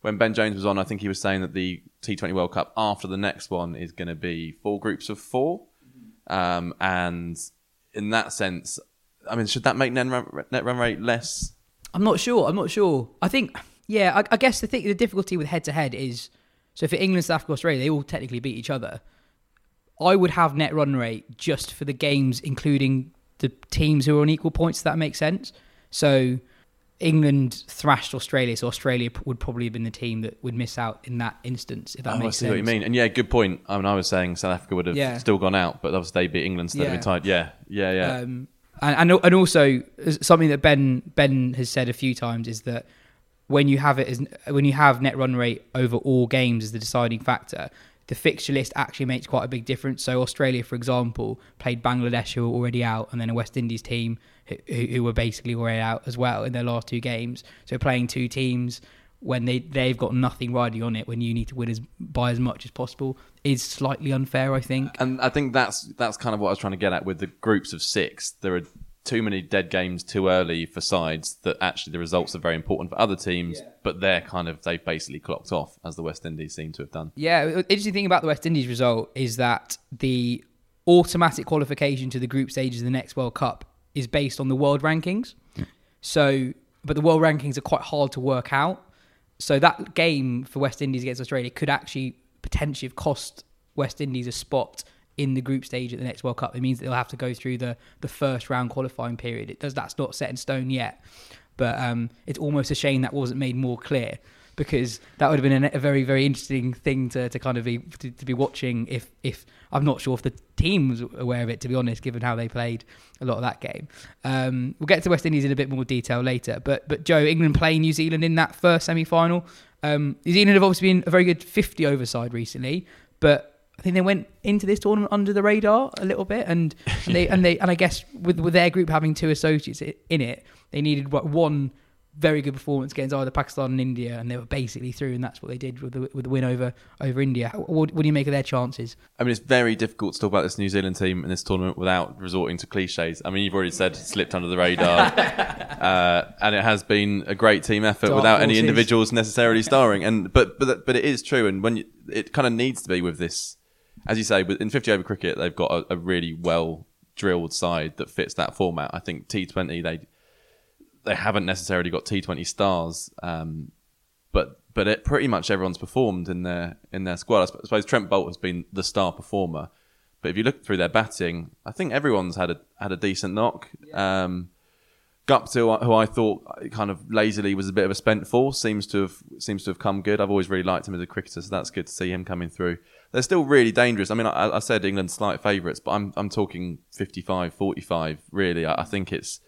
when Ben Jones was on, I think he was saying that the T20 World Cup after the next one is going to be four groups of four, um, and in that sense, I mean, should that make net run, net run rate less? I'm not sure. I'm not sure. I think yeah, I, I guess the thing, the difficulty with head to head is so for England, South Africa, Australia, they all technically beat each other. I would have net run rate just for the games, including the teams who are on equal points. If that makes sense. So England thrashed Australia, so Australia would probably have been the team that would miss out in that instance. If that oh, makes I see sense. what you mean. And yeah, good point. I mean, I was saying South Africa would have Yeah. still gone out, but obviously they beat England, so they'd Yeah. been tied. Yeah, yeah, yeah. Um, and, and and also something that Ben Ben has said a few times is that when you have it as when you have net run rate over all games as the deciding factor, the fixture list actually makes quite a big difference. So Australia, for example, played Bangladesh who were already out, and then a West Indies team who, who were basically already out as well in their last two games. So playing two teams when they they've got nothing riding on it when you need to win as by as much as possible is slightly unfair, I think. and I think that's that's kind of what I was trying to get at with the groups of six. There are too many dead games too early for sides that actually the results are very important for other teams, but they're kind of they've basically clocked off as the West Indies seem to have done. Yeah, interesting thing about the West Indies result is that the automatic qualification to the group stages of the next World Cup is based on the world rankings. So, but the world rankings are quite hard to work out. So that game for West Indies against Australia could actually potentially have cost West Indies a spot in the group stage at the next World Cup. It means they'll have to go through the the first round qualifying period. It does that's not set in stone yet, but um, it's almost a shame that wasn't made more clear because that would have been a, very very interesting thing to, to kind of be to, to be watching. If if I'm not sure if the team was aware of it to be honest, given how they played a lot of that game. Um, we'll get to West Indies in a bit more detail later. But but Jo, England playing New Zealand in that first semi final. Um, New Zealand have obviously been a very good 50 over side recently, but I think they went into this tournament under the radar a little bit, and, and they and they and I guess with with their group having two associates in it, they needed what, one very good performance against either Pakistan and India, and they were basically through, and that's what they did with the, with the win over over India. What, what do you make of their chances? I mean, it's very difficult to talk about this New Zealand team in this tournament without resorting to cliches. I mean, you've already said slipped under the radar, uh, and it has been a great team effort Dark without any individuals necessarily starring. And but but but it is true, and when you, it kind of needs to be with this, as you say, with- in 50 over cricket, they've got a, a really well drilled side that fits that format. I think T20 they they haven't necessarily got T20 stars. Um, but but it, pretty much everyone's performed in their in their squad. I suppose Trent Boult has been the star performer, but if you look through their batting, I think everyone's had a had a decent knock. Um, Guptill, who I thought kind of lazily was a bit of a spent force, seems to have seems to have come good. I've always really liked him as a cricketer, so that's good to see him coming through. They're still really dangerous. I mean, I, I said England slight favourites, but I'm I'm talking 55, 45, Really, I, I think it's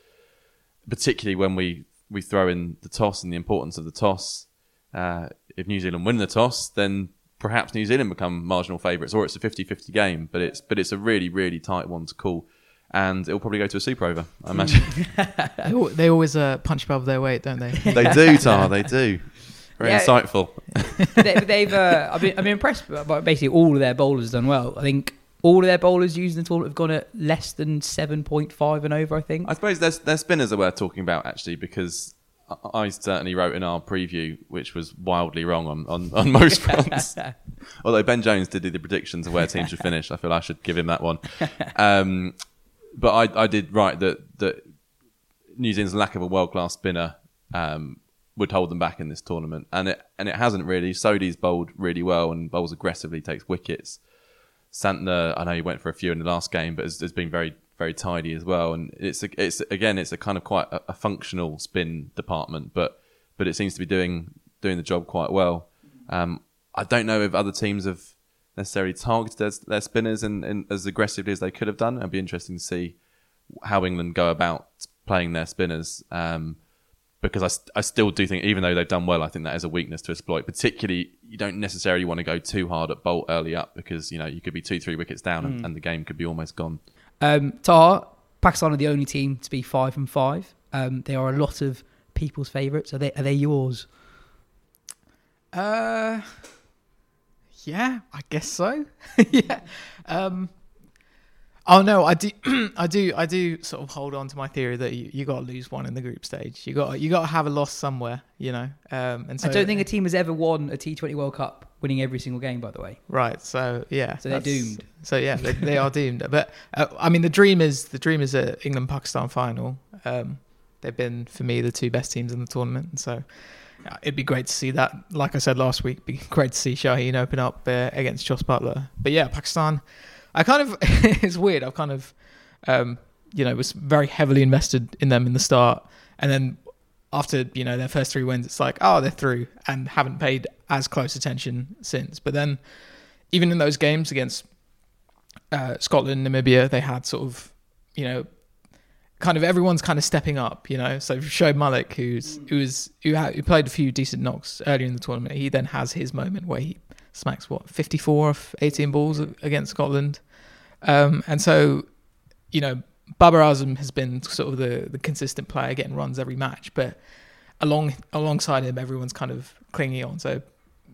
particularly when we we throw in the toss and the importance of the toss. Uh, if New Zealand win the toss, then perhaps New Zealand become marginal favourites, or it's a 50-50 game. But it's but it's a really really tight one to call, and it'll probably go to a super over. I imagine They, they always uh, punch above their weight, don't they? they do, Tar. They do. Very Yeah. insightful. they, they've uh, I've been I've been impressed by basically all of their bowlers done well. I think all of their bowlers using the tournament have gone at less than seven point five and over. I think. I suppose their, their spinners are worth talking about actually because I- I certainly wrote in our preview, which was wildly wrong on, on, on most fronts. Although Ben Jones did do the predictions of where teams should finish, I feel I should give him that one. Um, but I, I did write that that New Zealand's lack of a world class spinner um, would hold them back in this tournament, and it and it hasn't really. Sodhi's bowled really well and bowls aggressively, takes wickets. Santner, I know he went for a few in the last game, but has, has been very very tidy as well. And it's a, it's again it's a kind of quite a, a functional spin department, but but it seems to be doing doing the job quite well. Um, I don't know if other teams have necessarily targeted their, their spinners and, as aggressively as they could have done. It'd be interesting to see how England go about playing their spinners. Um, because I, I still do think, even though they've done well, I think that is a weakness to exploit. Particularly, you don't necessarily want to go too hard at Boult early up because you know you could be two, three wickets down, and, and the game could be almost gone. Um, Tar, Pakistan are the only team to be five and five. Um, they are a lot of people's favourites. Are they? Are they yours? Uh, yeah, I guess so. yeah. Um, oh no, I do, I do, I do sort of hold on to my theory that you, you got to lose one in the group stage. You got you got to have a loss somewhere, you know. Um, and so I don't think a team has ever won a T20 World Cup winning every single game. By the way, Right. So yeah. So they're doomed. So yeah, they, they are doomed. But uh, I mean, the dream is the dream is a England Pakistan final. Um, they've been for me the two best teams in the tournament, and so uh, it'd be great to see that. Like I said last week, it'd be great to see Shaheen open up uh, against Jos Buttler. But yeah, Pakistan. I kind of it's weird. I've kind of um, you know was very heavily invested in them in the start, and then after you know their first three wins, it's like oh they're through, and haven't paid as close attention since. But then even in those games against uh, Scotland, Namibia, they had sort of, you know, kind of everyone's kind of stepping up, you know. So Shoaib Malik, who's who was who, ha- who played a few decent knocks earlier in the tournament, he then has his moment where he smacks what 54 of 18 balls against Scotland, um, and so, you know, Babar Azam has been sort of the the consistent player getting runs every match, but along alongside him, everyone's kind of clinging on. So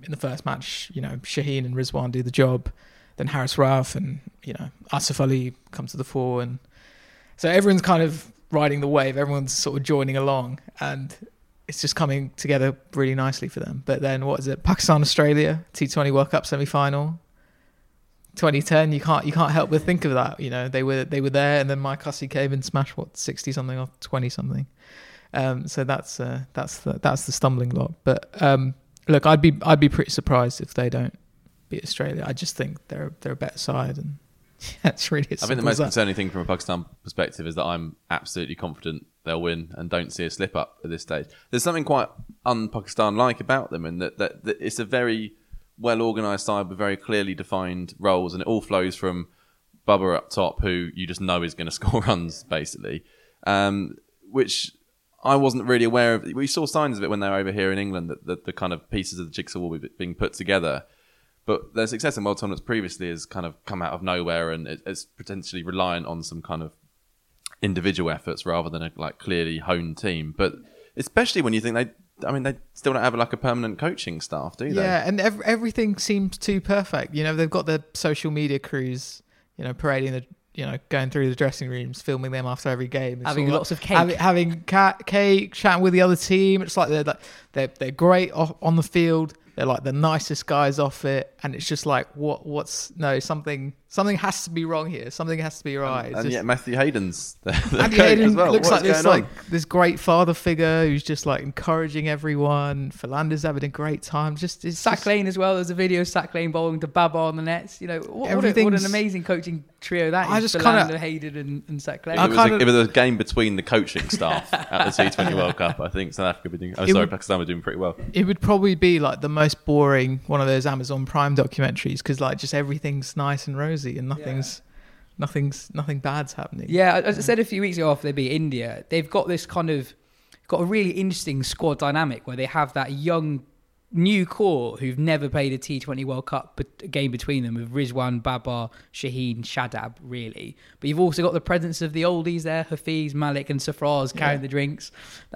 in the first match, you know, Shaheen and Rizwan do the job. Then Haris Rauf and, you know, Asif Ali come to the fore. And so everyone's kind of riding the wave. Everyone's sort of joining along. And it's just coming together really nicely for them. But then what is it? Pakistan, Australia, T20 World Cup semi final. 2010, you can't you can't help but think of that. You know, they were they were there, and then Mike Hussey came and smashed what 60 something or 20 something. Um, so that's uh, that's the, that's the stumbling block. But um, look, I'd be I'd be pretty surprised if they don't beat Australia. I just think they're they're a better side, and that's really. As I think the most concerning thing from a Pakistan perspective is that I'm absolutely confident they'll win and don't see a slip up at this stage. There's something quite un-Pakistan like about them, and that, that, that it's a very well organised side with very clearly defined roles, and it all flows from Babar up top, who you just know is going to score runs, basically. Um, which I wasn't really aware of. We saw signs of it when they were over here in England that, that the kind of pieces of the jigsaw will be being put together. But their success in world tournaments previously has kind of come out of nowhere, and it, it's potentially reliant on some kind of individual efforts rather than a like clearly honed team. But especially when you think they. I mean, they still don't have like a permanent coaching staff, do they? Yeah, and ev- everything seems too perfect. You know, they've got the social media crews, you know, parading the, you know, going through the dressing rooms, filming them after every game, It's Having all lots of cake. having, having ca- cake, chatting with the other team. It's like they're like they're they're great on the field. They're like the nicest guys off it, and it's just like what what's no something something has to be wrong here. Something has to be right. It's And just- yet Matthew Hayden's the, the Andy Hayden as well. looks What's like this going on? like this great father figure who's just like encouraging everyone. Philander's having a great time. Just it's Sack just- Lane as well. There's a video of Saqlain bowling to Babar on the nets. You know, what, what, a, what an amazing coaching trio that is. I just Philander, kinda- Hayden, and, and Sack Lane. If I it, was kinda- a, it was a game between the coaching staff at the T20 World Cup, I think South Africa would be doing. Oh, It sorry, would- Pakistan were doing pretty well. It would probably be like the most boring one of those Amazon Prime documentaries because like just everything's nice and rosy and nothing's nothing's nothing bad's happening. Yeah, as I said a few weeks ago after they beat India, they've got this kind of got a really interesting squad dynamic where they have that young new core who've never played a T20 World Cup but game between them with Rizwan, Babar, Shaheen, Shadab, really. But you've also got the presence of the oldies there, Hafiz, Malik, and Sarfaraz carrying Yeah. the drinks.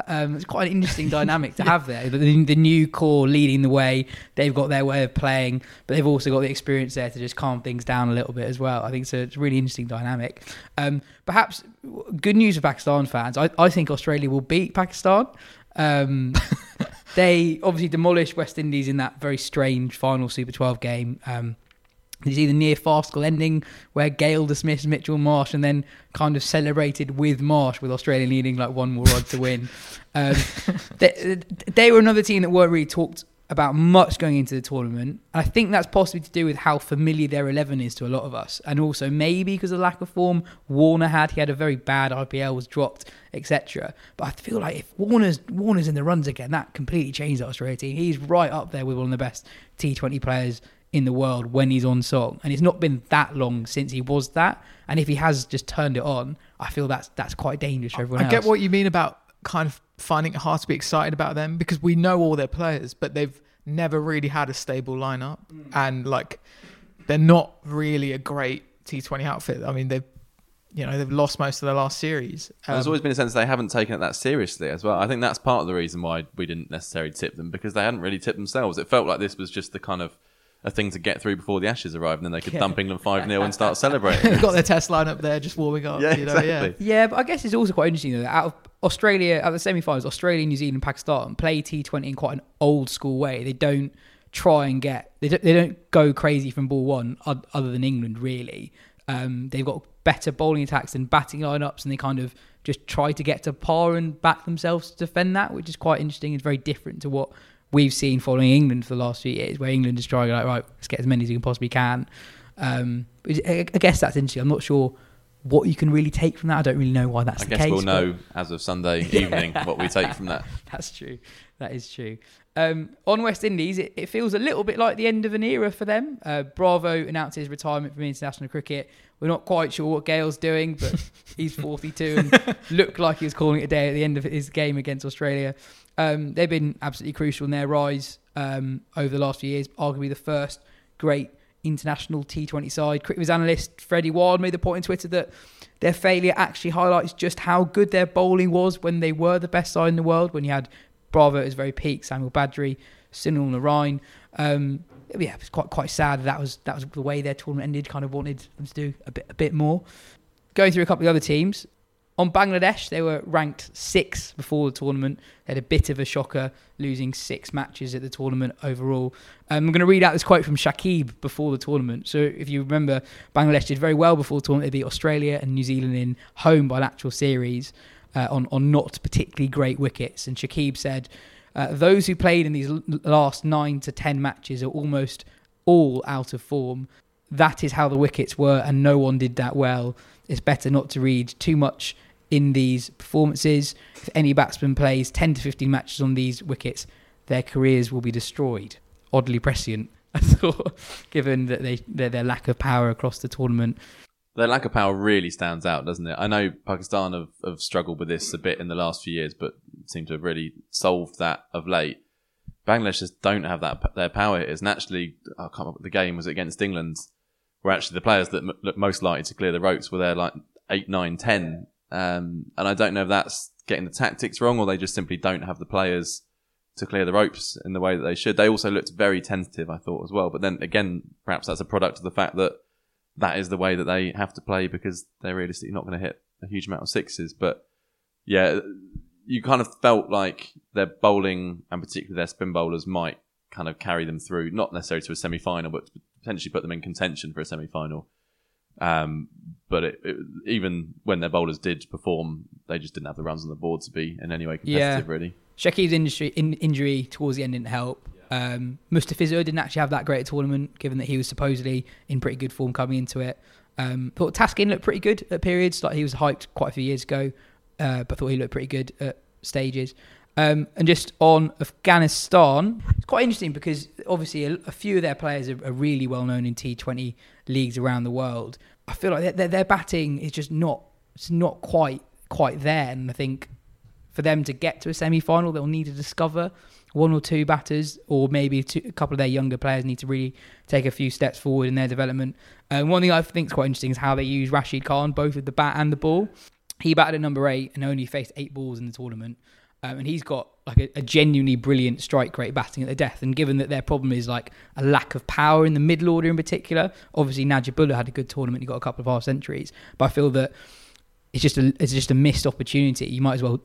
Um, it's quite an interesting dynamic to have there. The, the new core leading the way, they've got their way of playing, but they've also got the experience there to just calm things down a little bit as well. I think so. It's a really interesting dynamic. Um, perhaps good news for Pakistan fans. I, I think Australia will beat Pakistan. Um, they obviously demolished West Indies in that very strange final Super 12 game. Um, you see the near farcical ending where Gayle dismissed Mitchell Marsh and then kind of celebrated with Marsh, with Australia needing like one more odd to win. Um, they, they were another team that weren't really talked about much going into the tournament. I think that's possibly to do with how familiar their 11 is to a lot of us. And also maybe because of lack of form Warner had. He had a very bad IPL, was dropped, etc. But I feel like if Warner's Warner's in the runs again, that completely changed the Australia team. He's right up there with one of the best T20 players in the world when he's on song. And it's not been that long since he was that. And if he has just turned it on, I feel that's that's quite dangerous for everyone I else. get what you mean about kind of finding it hard to be excited about them because we know all their players, but they've never really had a stable lineup, and like they're not really a great T20 outfit. I mean, they've you know they've lost most of their last series. There's Um, always been a sense they haven't taken it that seriously as well. I think that's part of the reason why we didn't necessarily tip them because they hadn't really tipped themselves. It felt like this was just the kind of a thing to get through before the Ashes arrive, and then they could dump England five 0 and start celebrating. they've got their test lineup there, just warming up. yeah, you know, exactly. yeah. Yeah, but I guess it's also quite interesting though. that Out of Australia, at the semi-finals, Australia, New Zealand, Pakistan play T20 in quite an old school way. They don't try and get they don't, they don't go crazy from ball one other than England really. Um, they've got better bowling attacks and batting lineups, and they kind of just try to get to par and back themselves to defend that, which is quite interesting. It's very different to what we've seen following England for the last few years, where England is trying like right, let's get as many as we can possibly can. Um, I guess that's interesting. I'm not sure what you can really take from that. I don't really know why that's I the guess case. we'll know as of Sunday evening what we take from that. That's true. That is true. Um, on West Indies, it, it feels a little bit like the end of an era for them. Uh, Bravo announced his retirement from international cricket. We're not quite sure what Gayle's doing, but he's 42 and looked like he was calling it a day at the end of his game against Australia. Um, they've been absolutely crucial in their rise um, over the last few years. Arguably the first great international T20 side. Cricket analyst Freddie Wilde made the point on Twitter that their failure actually highlights just how good their bowling was when they were the best side in the world. When you had Bravo at his very peak, Samuel Badree, Sunil Narine. Um, yeah, it's quite quite sad that, that was that was the way their tournament ended. Kind of wanted them to do a bit a bit more. Going through a couple of other teams. On Bangladesh, they were ranked six before the tournament. They had a bit of a shocker, losing six matches at the tournament overall. Um, I'm going to read out this quote from Shakib before the tournament. So, if you remember, Bangladesh did very well before the tournament. They beat Australia and New Zealand in home bilateral series uh, on, on not particularly great wickets. And Shakib said, uh, Those who played in these l- last nine to ten matches are almost all out of form. That is how the wickets were, and no one did that well. It's better not to read too much in these performances. If any batsman plays 10 to 15 matches on these wickets, their careers will be destroyed. Oddly prescient, I thought, given that they their, their lack of power across the tournament. Their lack of power really stands out, doesn't it? I know Pakistan have, have struggled with this a bit in the last few years, but seem to have really solved that of late. Bangladesh just don't have that their power hitters. And actually, I can't remember the game was against England, where actually the players that m- look most likely to clear the ropes were there like eight, nine, ten. Um, and I don't know if that's getting the tactics wrong, or they just simply don't have the players to clear the ropes in the way that they should. They also looked very tentative, I thought, as well. But then again, perhaps that's a product of the fact that that is the way that they have to play because they're realistically not going to hit a huge amount of sixes. But yeah, you kind of felt like their bowling and particularly their spin bowlers might kind of carry them through, not necessarily to a semi final, but potentially put them in contention for a semi final. Um, but it, it, even when their bowlers did perform, they just didn't have the runs on the board to be in any way competitive, Yeah. really. Shakib's industry, in, injury towards the end didn't help. Um, Mustafizur didn't actually have that great a tournament, given that he was supposedly in pretty good form coming into it. Um, thought Taskin looked pretty good at periods. Like he was hyped quite a few years ago, uh, but thought he looked pretty good at stages. Um, and just on Afghanistan, it's quite interesting because obviously a, a few of their players are, are really well known in T20 leagues around the world. I feel like their, their, batting is just not it's not quite quite there, and I think for them to get to a semi final, they'll need to discover one or two batters, or maybe two, a couple of their younger players need to really take a few steps forward in their development. Um, one thing I think is quite interesting is how they use Rashid Khan, both with the bat and the ball. He batted at number eight and only faced eight balls in the tournament. Um, and he's got like a, a genuinely brilliant strike rate batting at the death. And given that their problem is like a lack of power in the middle order in particular, obviously Najibullah had a good tournament. He got a couple of half centuries, but I feel that it's just a it's just a missed opportunity. You might as well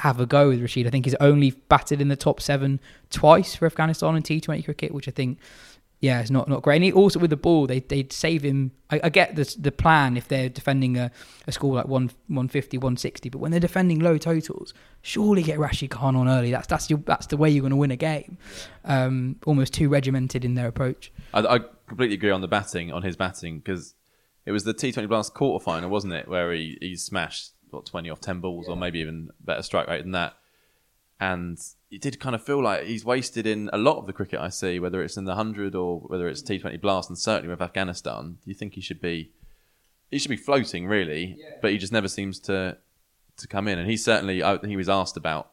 have a go with Rashid. I think he's only batted in the top seven twice for Afghanistan in T20 cricket, which I think, yeah, it's not, not great. And he, also with the ball, they they'd save him. I, I get the the plan if they're defending a, a score like one 150, 160, but when they're defending low totals, surely get Rashid Khan on early. That's that's your, that's the way you're going to win a game. Um, almost too regimented in their approach. I, I completely agree on the batting, on his batting, because it was the T20 Blast quarter final, wasn't it, where he, he smashed what twenty off ten balls, or maybe even better strike rate than that. And it did kind of feel like he's wasted in a lot of the cricket I see, whether it's in the hundred or whether it's T20 Blast, and certainly with Afghanistan. Do you think he should be? He should be floating, really, but he just never seems to to come in. And he certainly, I, he was asked about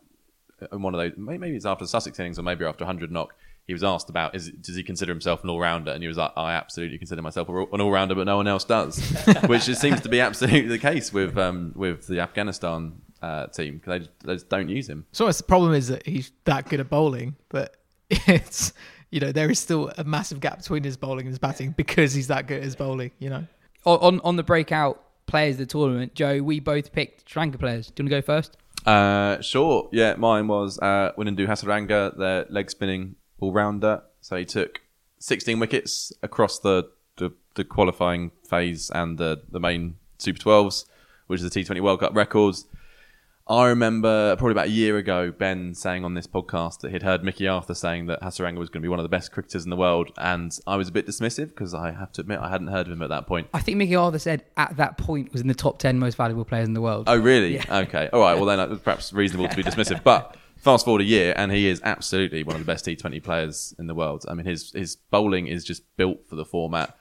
in one of those, maybe it's after the Sussex innings or maybe after 100 knock. He was asked about, is does he consider himself an all rounder? And he was like, I absolutely consider myself an all rounder, but no one else does, which it seems to be absolutely the case with um, with the Afghanistan uh, team. 'cause They just, they just don't use him. So the problem is that he's that good at bowling, but it's you know there is still a massive gap between his bowling and his batting because he's that good at his bowling. You know, On on, on the breakout players of the tournament, Jo, we both picked Sri Lanka players. Do you want to go first? Uh, sure. Yeah, mine was uh, Wanindu Hasaranga, their leg spinning all rounder. So he took 16 wickets across the, the, the qualifying phase and the, the main Super 12s, which is the T20 World Cup records. I remember probably about a year ago, Ben saying on this podcast that he'd heard Mickey Arthur saying that Hasaranga was going to be one of the best cricketers in the world. And I was a bit dismissive because I have to admit I hadn't heard of him at that point. I think Mickey Arthur said at that point was in the top ten most valuable players in the world. Oh, really? Okay. All right. Well, then it's perhaps reasonable to be dismissive. But fast forward a year, and he is absolutely one of the best T20 players in the world. I mean, his his bowling is just built for the format,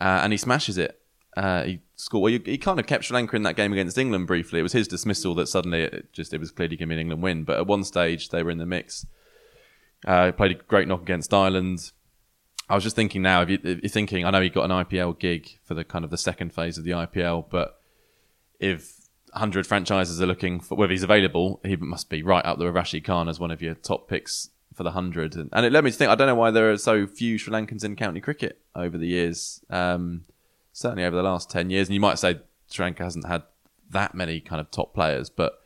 uh, and he smashes it. Uh, he scored. Well, he, kind of kept Sri Lanka in that game against England briefly. It was his dismissal that suddenly it just it was clearly going to be an England win. But at one stage, they were in the mix. Uh, played a great knock against Ireland. I was just thinking now, if, you, you're thinking, I know he got an IPL gig for the kind of the second phase of the IPL, but if 100 franchises are looking for whether he's available, he must be right up there with Rashid Khan as one of your top picks for the 100. And, and it led me to think, I don't know why there are so few Sri Lankans in county cricket over the years, um, certainly over the last 10 years. And you might say Sri Lanka hasn't had that many kind of top players, but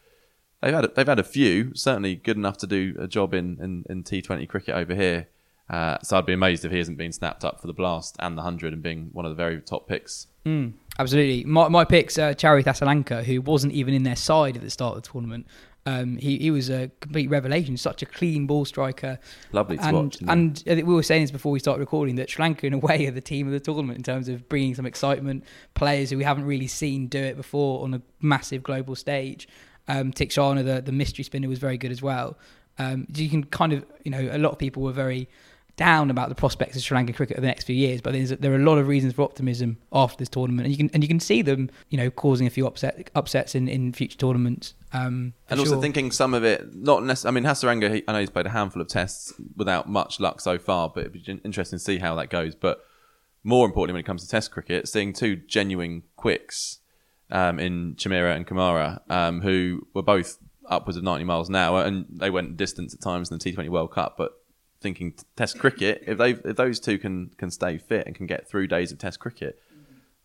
they've had, they've had a few, certainly good enough to do a job in, in, in T20 cricket over here. Uh, so I'd be amazed if he hasn't been snapped up for the Blast and the 100 and being one of the very top picks. Mm, absolutely. My, my pick's uh, Charith Asalanka, who wasn't even in their side at the start of the tournament. Um, he, he was a complete revelation, such a clean ball striker. Lovely to and, watch. And we were saying this before we started recording that Sri Lanka, in a way, are the team of the tournament in terms of bringing some excitement, players who we haven't really seen do it before on a massive global stage. Um, Theekshana, the, the mystery spinner, was very good as well. Um, you can kind of, you know, a lot of people were very down about the prospects of Sri Lankan cricket over the next few years, but there's, there are a lot of reasons for optimism after this tournament, and you can and you can see them, you know, causing a few upset upsets in, in future tournaments. Um, And also sure. thinking some of it, not necessarily. I mean, Hasaranga, he, I know he's played a handful of tests without much luck so far, but it'd be interesting to see how that goes. But more importantly, when it comes to Test cricket, seeing two genuine quicks um, in Chameera and Kumara, um, who were both upwards of 90 miles an hour, and they went distance at times in the T20 World Cup. But thinking Test cricket, if they if those two can can stay fit and can get through days of Test cricket,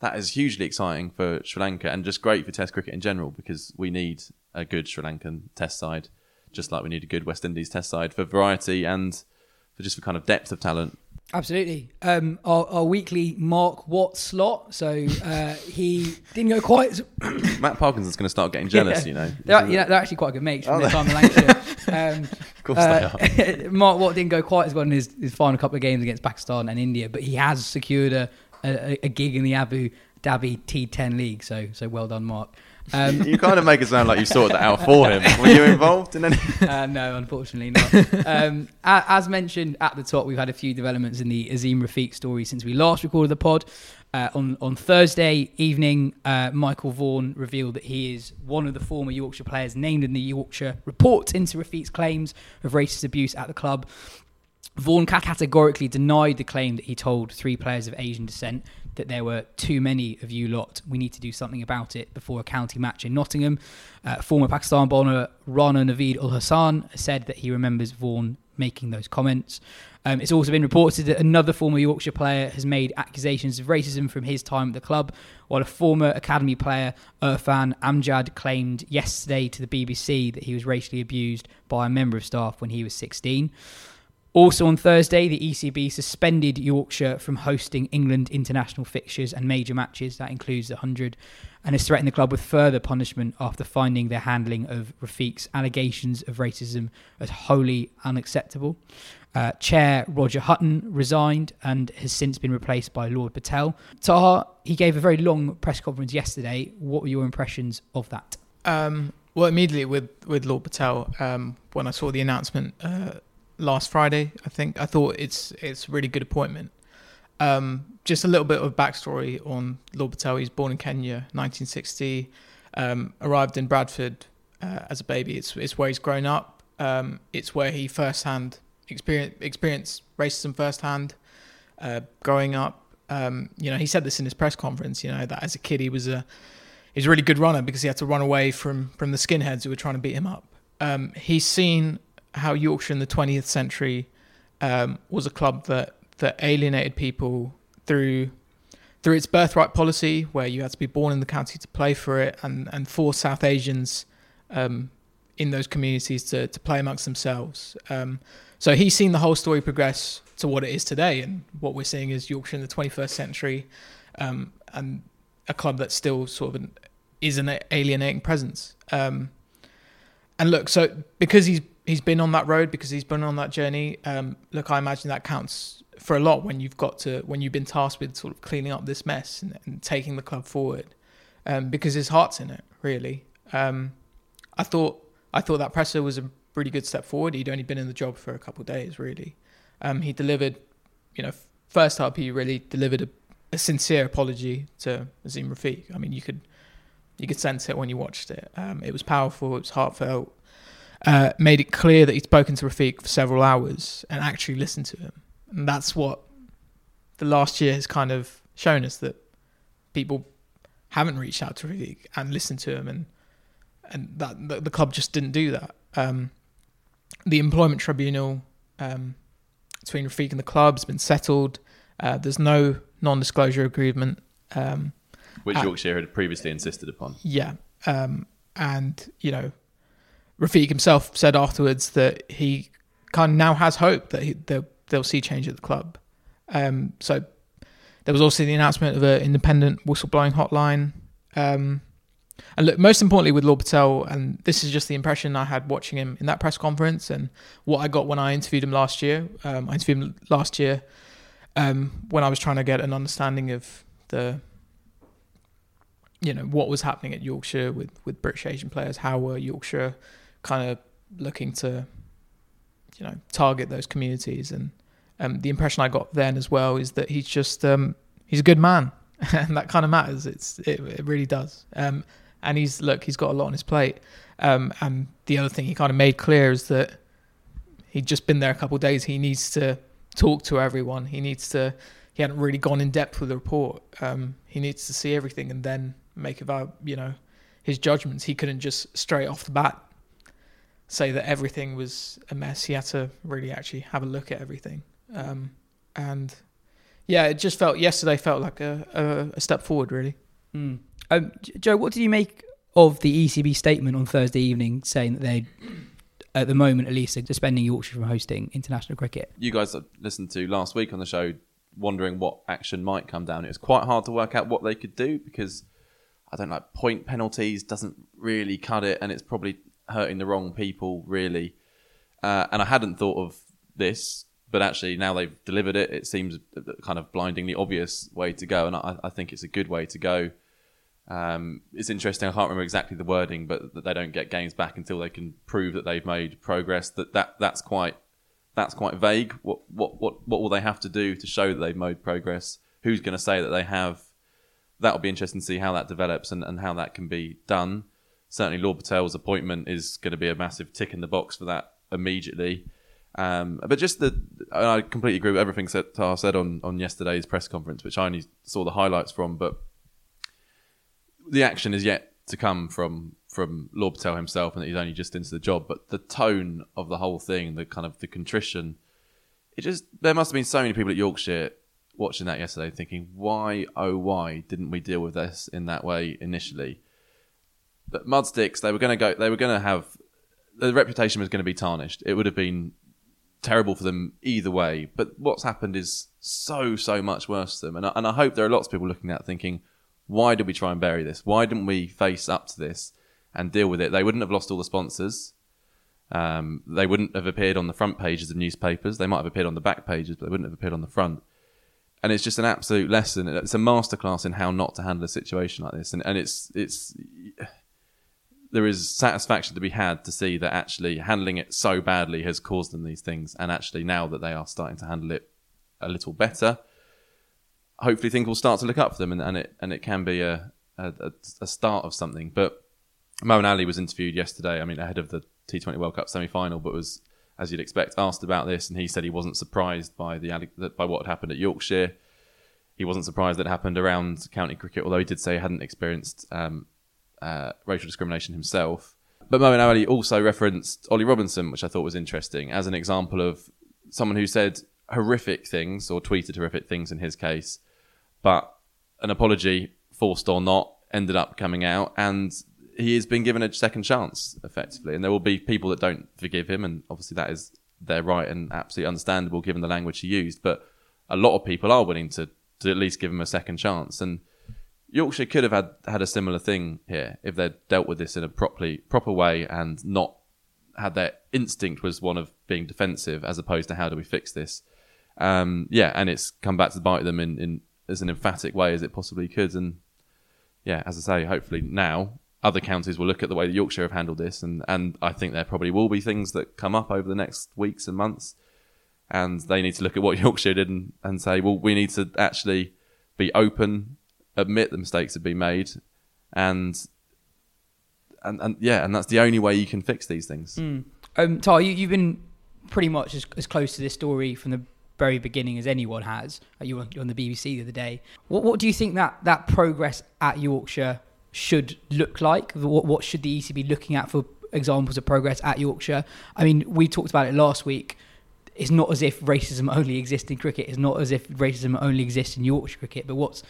that is hugely exciting for Sri Lanka and just great for Test cricket in general because we need a good Sri Lankan Test side, just like we need a good West Indies Test side for variety and for just for kind of depth of talent. Absolutely. Um, our, our weekly Mark Watt slot. So uh, he didn't go quite. As, Matt Parkinson's going to start getting jealous, you know. they're, yeah, they're actually quite good mates from their time in Lancashire. Um, Of course uh, they are. Mark Watt didn't go quite as well in his, his final couple of games against Pakistan and India, but he has secured a, a, a gig in the Abu Dhabi T10 league. So so well done, Mark. Um, You kind of make it sound like you sorted that out for him. Were you involved in any? uh, no, unfortunately not. um, as mentioned at the top, we've had a few developments in the Azeem Rafiq story since we last recorded the pod. Uh, on on Thursday evening, uh, Michael Vaughan revealed that he is one of the former Yorkshire players named in the Yorkshire report into Rafiq's claims of racist abuse at the club. Vaughan categorically denied the claim that he told three players of Asian descent that there were too many of you lot. We need to do something about it before a county match in Nottingham. Uh, former Pakistan bowler Rana Naveed Ul Hassan said that he remembers Vaughan making those comments. Um, it's also been reported that another former Yorkshire player has made accusations of racism from his time at the club, while a former academy player, Irfan Amjad, claimed yesterday to the BBC that he was racially abused by a member of staff when he was 16. Also on Thursday, the ECB suspended Yorkshire from hosting England international fixtures and major matches. That includes the 100 and has threatened the club with further punishment after finding their handling of Rafiq's allegations of racism as wholly unacceptable. Uh, Chair Roger Hutton resigned and has since been replaced by Lord Patel. Taha, he gave a very long press conference yesterday. What were your impressions of that? Um, well, immediately with with Lord Patel, um, when I saw the announcement uh, last Friday, I think I thought it's it's a really good appointment. Um, just a little bit of backstory on Lord Patel. He's born in Kenya, 1960. Um, arrived in Bradford uh, as a baby. It's it's where he's grown up. Um, it's where he firsthand experience experienced racism firsthand. Uh, growing up, um, you know, he said this in his press conference. You know that as a kid he was a he's a really good runner because he had to run away from from the skinheads who were trying to beat him up. Um, he's seen how Yorkshire in the 20th century um, was a club that that alienated people through through its birthright policy, where you had to be born in the county to play for it, and and force South Asians um, in those communities to to play amongst themselves. Um, so he's seen the whole story progress to what it is today, and what we're seeing is Yorkshire in the 21st century, um, and a club that still sort of an, is an alienating presence. Um, and look, so because he's he's been on that road, because he's been on that journey. Um, look, I imagine that counts for a lot when you've got to when you've been tasked with sort of cleaning up this mess and, and taking the club forward, um, because his heart's in it. Really, um, I thought I thought that presser was a really good step forward. He'd only been in the job for a couple of days, really. Um, he delivered, you know, first up he really delivered a, a sincere apology to Azeem Rafiq. I mean, you could you could sense it when you watched it. Um, it was powerful. It was heartfelt. Uh, made it clear that he'd spoken to Rafiq for several hours and actually listened to him. And that's what the last year has kind of shown us that people haven't reached out to Rafiq and listened to him, and and that the, the club just didn't do that. Um, the employment tribunal um, between Rafiq and the club has been settled. Uh, there's no non-disclosure agreement. Um, Which Uh, Yorkshire had previously insisted upon. yeah. Um, and, you know, Rafiq himself said afterwards that he kind of now has hope that he, they'll, they'll see change at the club. Um, so there was also the announcement of an independent whistleblowing hotline. Um, and look, most importantly with Lord Patel, and this is just the impression I had watching him in that press conference and what I got when I interviewed him last year. Um, I interviewed him last year um, when I was trying to get an understanding of the you know what was happening at Yorkshire with with British Asian players. How were Yorkshire kind of looking to you know target those communities? And um, the impression I got then as well is that he's just um, he's a good man, and that kind of matters. It's it, it really does. Um, and he's look, he's got a lot on his plate. Um, and the other thing he kind of made clear is that he'd just been there a couple of days. He needs to talk to everyone. He needs to. He hadn't really gone in depth with the report. Um, he needs to see everything and then make our, you know, his judgments. He couldn't just straight off the bat say that everything was a mess. He had to really actually have a look at everything. Um, and yeah, it just felt yesterday felt like a, a, a step forward, really. Mm. Um, Jo, what did you make of the ECB statement on Thursday evening saying that they, at the moment at least, are suspending Yorkshire from hosting international cricket? You guys listened to last week on the show, wondering what action might come down. It was quite hard to work out what they could do because I don't like point penalties doesn't really cut it, and it's probably hurting the wrong people really. Uh, and I hadn't thought of this, but actually now they've delivered it. It seems kind of blindingly obvious way to go, and I, I think it's a good way to go. Um, it's interesting. I can't remember exactly the wording, but that they don't get games back until they can prove that they've made progress. That that that's quite that's quite vague. What what what what will they have to do to show that they've made progress? Who's going to say that they have? That'll be interesting to see how that develops and, and how that can be done. Certainly, Lord Patel's appointment is going to be a massive tick in the box for that immediately. Um, but just the, I completely agree with everything that Tar said on, on yesterday's press conference, which I only saw the highlights from. But the action is yet to come from from Lord Patel himself, and that he's only just into the job. But the tone of the whole thing, the kind of the contrition, it just there must have been so many people at Yorkshire watching that yesterday, thinking, why oh why didn't we deal with this in that way initially? But Mudsticks, they were going to go, they were going to have the reputation was going to be tarnished. It would have been terrible for them either way. But what's happened is so so much worse for them, and I, and I hope there are lots of people looking at thinking, why did we try and bury this? Why didn't we face up to this and deal with it? They wouldn't have lost all the sponsors. Um, they wouldn't have appeared on the front pages of newspapers. They might have appeared on the back pages, but they wouldn't have appeared on the front. And it's just an absolute lesson. It's a masterclass in how not to handle a situation like this. And, and it's it's there is satisfaction to be had to see that actually handling it so badly has caused them these things, and actually now that they are starting to handle it a little better, hopefully things will start to look up for them, and, and it and it can be a, a, a start of something. But Moeen Ali was interviewed yesterday. I mean, ahead of the T20 World Cup semi-final, but was as you'd expect asked about this, and he said he wasn't surprised by the by what had happened at Yorkshire. He wasn't surprised that it happened around county cricket, although he did say he hadn't experienced um, uh, racial discrimination himself. But Moeen Ali also referenced Ollie Robinson, which I thought was interesting, as an example of someone who said horrific things or tweeted horrific things in his case, but an apology, forced or not, ended up coming out, and he has been given a second chance, effectively. And there will be people that don't forgive him, and obviously that is their right and absolutely understandable given the language he used. But a lot of people are willing to, to at least give him a second chance. And Yorkshire could have had, had a similar thing here if they'd dealt with this in a properly proper way and not had their instinct was one of being defensive as opposed to how do we fix this. Um, yeah, and it's come back to bite them in, in as an emphatic way as it possibly could. And yeah, as I say, hopefully now other counties will look at the way that Yorkshire have handled this, and, and I think there probably will be things that come up over the next weeks and months, and they need to look at what Yorkshire did and, and say, well, we need to actually be open admit the mistakes have been made, and and and yeah, and that's the only way you can fix these things. Mm. Um, Tar, you, you've been pretty much as, as close to this story from the very beginning as anyone has. Uh, you were on the BBC the other day. What what do you think that that progress at Yorkshire should look like? What what should the ECB looking at for examples of progress at Yorkshire? I mean, we talked about it last week. It's not as if racism only exists in cricket. It's not as if racism only exists in Yorkshire cricket. But what's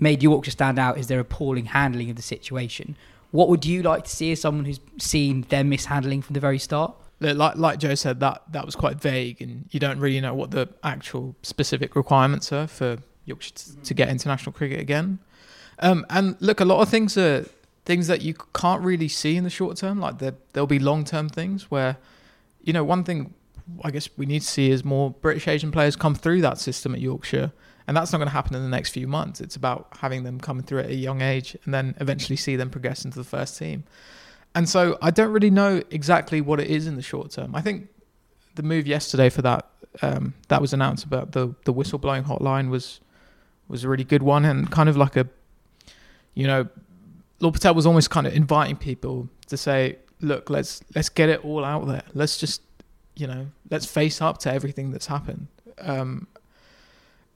made Yorkshire stand out is their appalling handling of the situation. What would you like to see as someone who's seen their mishandling from the very start? Like like Jo said, that that was quite vague, and you don't really know what the actual specific requirements are for Yorkshire to, to get international cricket again. Um, and look, a lot of things are things that you can't really see in the short term. Like there, there'll be long term things where, you know, one thing I guess we need to see is more British Asian players come through that system at Yorkshire and that's not going to happen in the next few months. It's about having them come through at a young age and then eventually see them progress into the first team. And so I don't really know exactly what it is in the short term. I think the move yesterday for that um, that was announced about the the whistleblowing hotline was was a really good one and kind of like a you know Lord Patel was almost kind of inviting people to say, look, let's let's get it all out there. Let's just you know let's face up to everything that's happened. Um,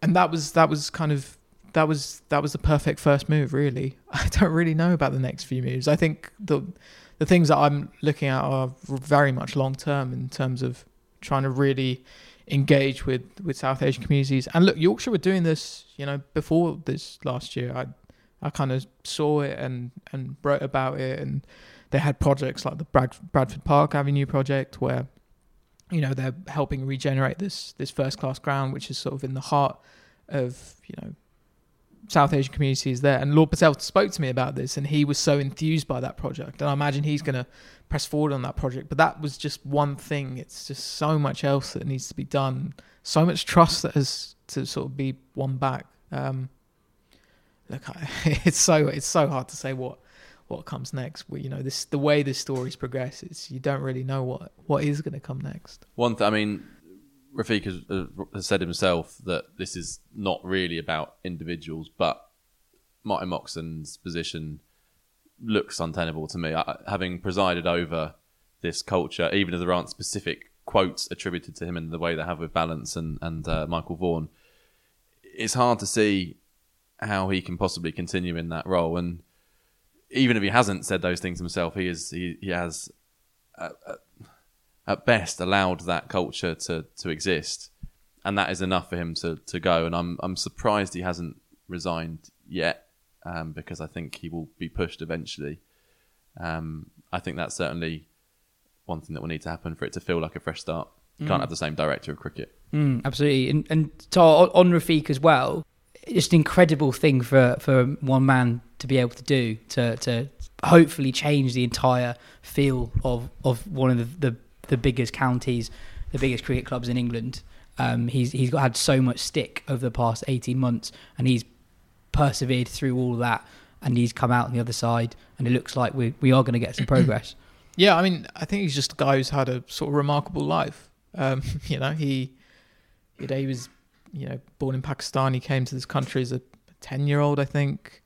and that was that was kind of that was that was the perfect first move. Really, I don't really know about the next few moves. I think the the things that I'm looking at are very much long term in terms of trying to really engage with with South Asian communities. And look, Yorkshire were doing this, you know, before this last year. I I kind of saw it and and wrote about it, and they had projects like the Brad, Bradford Park Avenue project where you know they're helping regenerate this this first class ground, which is sort of in the heart of you know South Asian communities there. And Lord Patel spoke to me about this, and he was so enthused by that project. And I imagine he's going to press forward on that project. But that was just one thing. It's just so much else that needs to be done. So much trust that has to sort of be won back. Um, look, I, it's so it's so hard to say what what comes next. You know, this the way this story's progresses, you don't really know what what is going to come next. One, th- I mean, Rafiq has, has said himself that this is not really about individuals, but Martin Moxon's position looks untenable to me. I, having presided over this culture, even if there aren't specific quotes attributed to him in the way they have with Ballance and, and uh, Michael Vaughan, it's hard to see how he can possibly continue in that role. And even if he hasn't said those things himself, he is he, he has uh, uh, at best allowed that culture to to exist, and that is enough for him to to go. And I'm I'm surprised he hasn't resigned yet, um, because I think he will be pushed eventually. Um, I think that's certainly one thing that will need to happen for it to feel like a fresh start. You can't have the same director of cricket. Mm, absolutely. And, and so on, on Rafiq as well, just an incredible thing for, for one man to be able to do to, to hopefully change the entire feel of, of one of the, the, the biggest counties, the biggest cricket clubs in England. Um, he's he's got had so much stick over the past eighteen months, and he's persevered through all that, and he's come out on the other side, and it looks like we we are going to get some progress. Yeah, I mean, I think he's just a guy who's had a sort of remarkable life. Um, you know, he, you know, he was, you know, born in Pakistan. He came to this country as a ten-year-old, I think,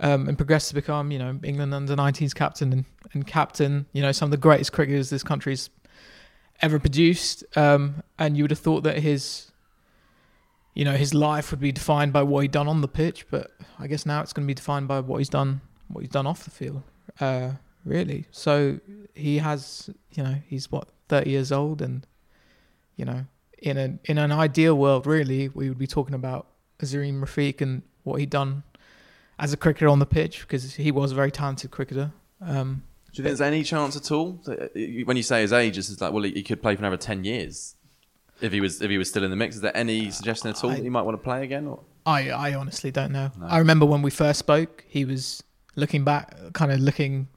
um, and progressed to become, you know, England under 19s captain and, and captain. You know, some of the greatest cricketers this country's ever produced. Um, and you would have thought that his, you know, his life would be defined by what he'd done on the pitch, but I guess now it's going to be defined by what he's done, what he's done off the field. Uh, really. So he has, you know, he's what 30 years old, and you know, in a in an ideal world, really, we would be talking about Azeem Rafiq and what he'd done as a cricketer on the pitch because he was a very talented cricketer. Um, Do you think there's any chance at all? that- uh, When you say his age, it's like, well, he he could play for another ten years if he was if he was still in the mix. Is there any suggestion at all I- that he might want to play again? Or I I honestly don't know. No. I remember when we first spoke, he was looking back, kind of looking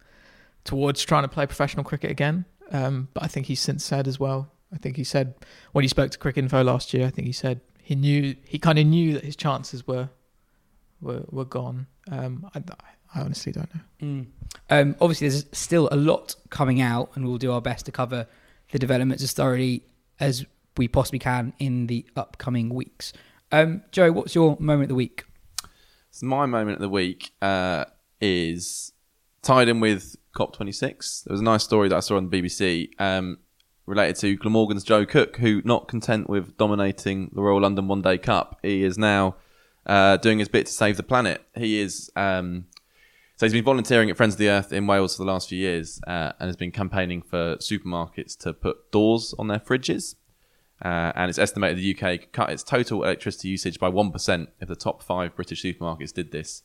towards trying to play professional cricket again. Um, but I think he's since said as well. I think he said when he spoke to Cricket Info last year, I think he said he knew he kind of knew that his chances were were were gone. Um, I, I honestly don't know. Mm. Um, obviously, there's still a lot coming out, and we'll do our best to cover the developments as thoroughly as we possibly can in the upcoming weeks. Um, Jo, what's your moment of the week? So my moment of the week uh, is tied in with COP26. There was a nice story that I saw on the BBC um, related to Glamorgan's Joe Cooke, who, not content with dominating the Royal London One Day Cup, he is now uh, doing his bit to save the planet. He is. Um, so he's been volunteering at Friends of the Earth in Wales for the last few years uh, and has been campaigning for supermarkets to put doors on their fridges. Uh, and it's estimated the UK could cut its total electricity usage by 1% if the top five British supermarkets did this.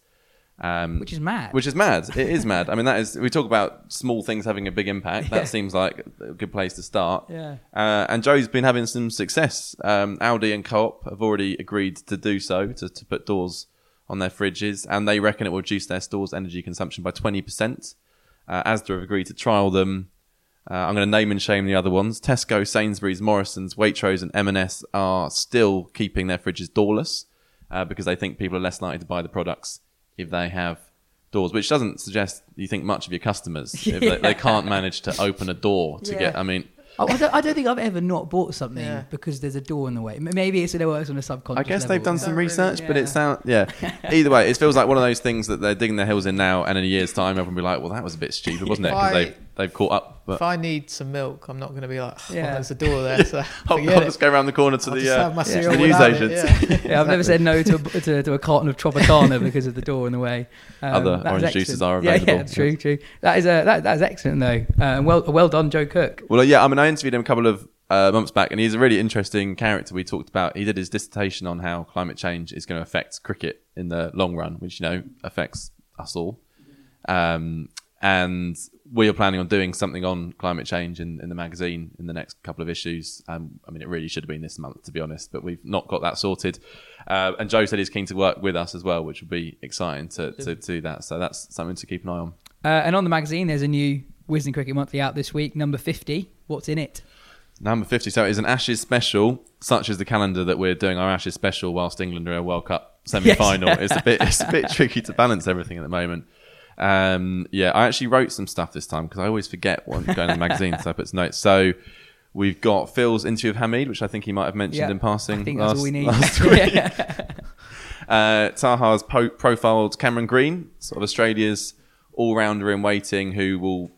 Um, Which is mad. which is mad. It is mad. I mean, that is. We talk about small things having a big impact. That Yeah. seems like a good place to start. Yeah. Uh, and Joe's been having some success. Um, Aldi and Co-op have already agreed to do so to, to put doors on their fridges, and they reckon it will reduce their stores' energy consumption by twenty percent. Uh, Asda have agreed to trial them. Uh, I'm going to name and shame the other ones. Tesco, Sainsbury's, Morrison's, Waitrose, and M&S are still keeping their fridges doorless uh, because they think people are less likely to buy the products if they have doors, which doesn't suggest you think much of your customers if they, they can't manage to open a door to Yeah. get. I mean, I, I, don't, I don't think I've ever not bought something Yeah. because there's a door in the way. M- Maybe it's it works on a subconscious. I guess level. they've done some really- research, but yeah. it sounds yeah. Either way, it feels like one of those things that they're digging their heels in now, and in a year's time, everyone will be like, "Well, that was a bit stupid, wasn't it?" Because they they've caught up. If I need some milk, I'm not going to be like, oh, Yeah. there's a door there. So I'll, forget I'll just go around the corner to I'll the, just uh, have my to cereal the news without it, agents. yeah. Yeah, I've never said no to a, to, to a carton of Tropicana because of the door in the way. Um, Other that was orange juices excellent. are Yeah, yeah, available. true, true. That is a, that, that is excellent though. Uh, and well, well done, Joe Cooke. Well, yeah, I mean, I interviewed him a couple of uh, months back, and he's a really interesting character. We talked about. He did his dissertation on how climate change is going to affect cricket in the long run, which you know affects us all. Um, and we are planning on doing something on climate change in, in the magazine in the next couple of issues. Um, I mean, it really should have been this month, to be honest, but we've not got that sorted. Uh, and Joe said he's keen to work with us as well, which will be exciting to, to do that. So that's something to keep an eye on. Uh, and on the magazine, there's a new Wisden Cricket Monthly out this week, number 50. What's in it? Number 50. So it is an Ashes special, such as the calendar that we're doing our Ashes special whilst England are in a World Cup semi final. It's a bit it's a bit tricky to balance everything at the moment. Um, yeah, I actually wrote some stuff this time because I always forget what I'm going in the magazine, so I put some notes. So we've got Phil's interview of Hameed, which I think he might have mentioned Yeah, in passing. I think last, that's all we need. last week. Yeah. Uh, Taha's po- profiled Cameron Green, sort of Australia's all rounder in waiting, who will.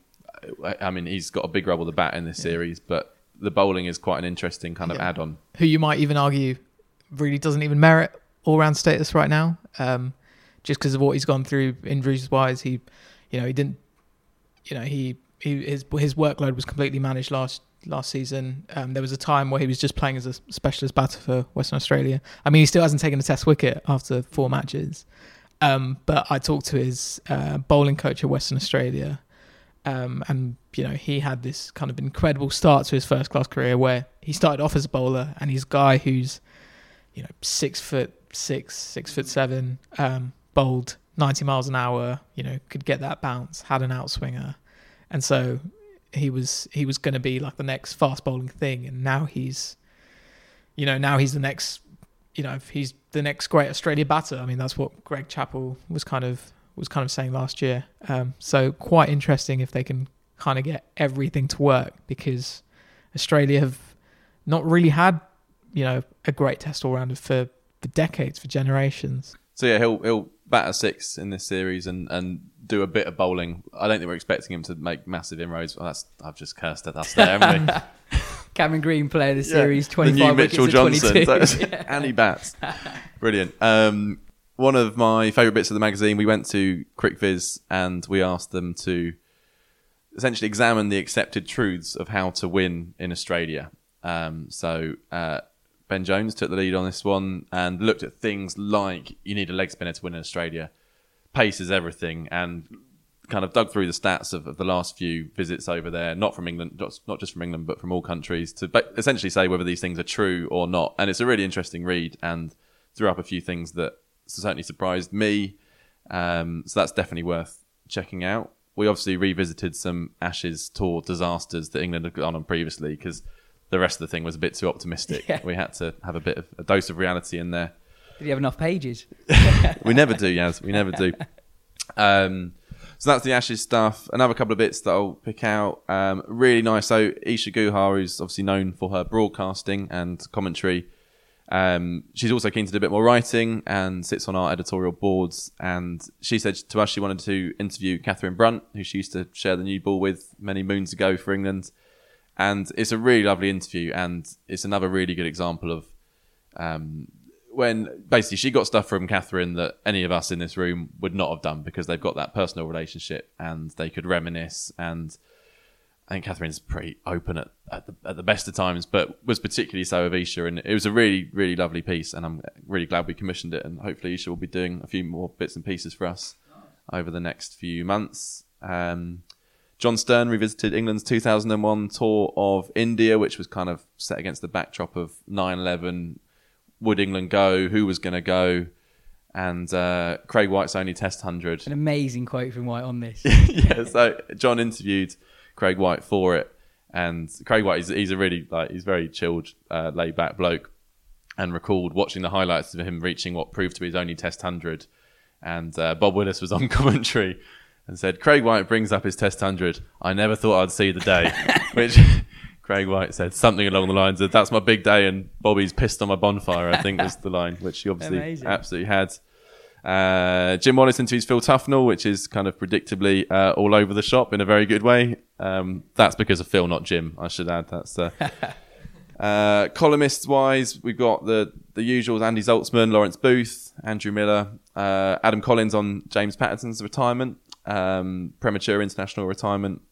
I mean, he's got a big rub with the bat in this series, but the bowling is quite an interesting kind of Yeah. add-on. who you might even argue really doesn't even merit all-round status right now, um, just because of what he's gone through injuries-wise. He, you know, he didn't, you know, he, he his his workload was completely managed last last season. Um, there was a time where he was just playing as a specialist batter for Western Australia. I mean, he still hasn't taken a Test wicket after four matches. Um, but I talked to his uh, bowling coach at Western Australia, um, and you know he had this kind of incredible start to his first class career where he started off as a bowler, and he's a guy who's you know six foot six, six foot seven, um, bowled ninety miles an hour. You know could get that bounce, had an outswinger, and so he was he was going to be like the next fast bowling thing, and now he's you know now he's the next you know he's the next great Australia batter. I mean that's what Greg Chappell was kind of was kind of saying last year. Um, so quite interesting if they can kind of get everything to work because Australia have not really had you know a great test all rounder for for decades for generations. So yeah, he'll he'll bat a six in this series and, and do a bit of bowling. I don't think we're expecting him to make massive inroads. Well, that's I've just cursed at us there, haven't we? Cameron Green player of the series, 25 new wickets Mitchell Johnson, 22. That's- Yeah. and bats. Brilliant. Um, one of my favourite bits of the magazine, we went to CricViz and we asked them to essentially examine the accepted truths of how to win in Australia. Um, so uh, Ben Jones took the lead on this one and looked at things like you need a leg spinner to win in Australia. Pace is everything, and kind of dug through the stats of, of the last few visits over there, not from England, not, just from England, but from all countries, to essentially say whether these things are true or not. And it's a really interesting read, and threw up a few things that certainly surprised me. Um, so that's definitely worth checking out. We obviously revisited some Ashes tour disasters that England had gone on previously because the rest of the thing was a bit too optimistic. Yeah. We had to have a bit of a dose of reality in there. Did you have enough pages? We never do, Yas. We never do. Um, so that's the Ashes stuff. Another couple of bits that I'll pick out. Um, really nice. So Isa Guha, who's obviously known for her broadcasting and commentary, um, she's also keen to do a bit more writing and sits on our editorial boards. And she said to us she wanted to interview Catherine Brunt, who she used to share the new ball with many moons ago for England. And it's a really lovely interview, and it's another really good example of um, when basically she got stuff from Catherine that any of us in this room would not have done because they've got that personal relationship and they could reminisce. And I think Catherine's pretty open at, at, the, at the best of times, but was particularly so of Isa. And it was a really, really lovely piece. And I'm really glad we commissioned it. And hopefully, Isa will be doing a few more bits and pieces for us over the next few months. Um, John Stern revisited England's 2001 tour of India, which was kind of set against the backdrop of 9 11. Would England go? Who was going to go? And uh, Craig White's only Test 100. An amazing quote from White on this. yeah, so John interviewed Craig White for it, and Craig White, he's, he's a really like he's very chilled, uh, laid back bloke, and recalled watching the highlights of him reaching what proved to be his only Test hundred, and uh, Bob Willis was on commentary and said Craig White brings up his Test hundred. I never thought I'd see the day, which. Craig White said something along the lines of "That's my big day," and Bobby's pissed on my bonfire. I think was the line, which he obviously Amazing. absolutely had. Uh, Jim Wallace interviews Phil Tufnell, which is kind of predictably uh, all over the shop in a very good way. Um, that's because of Phil, not Jim. I should add. That's uh, uh, columnists wise. We've got the the usuals: Andy Zaltzman, Lawrence Booth, Andrew Miller, uh, Adam Collins on James Pattinson's retirement, um, premature international retirement,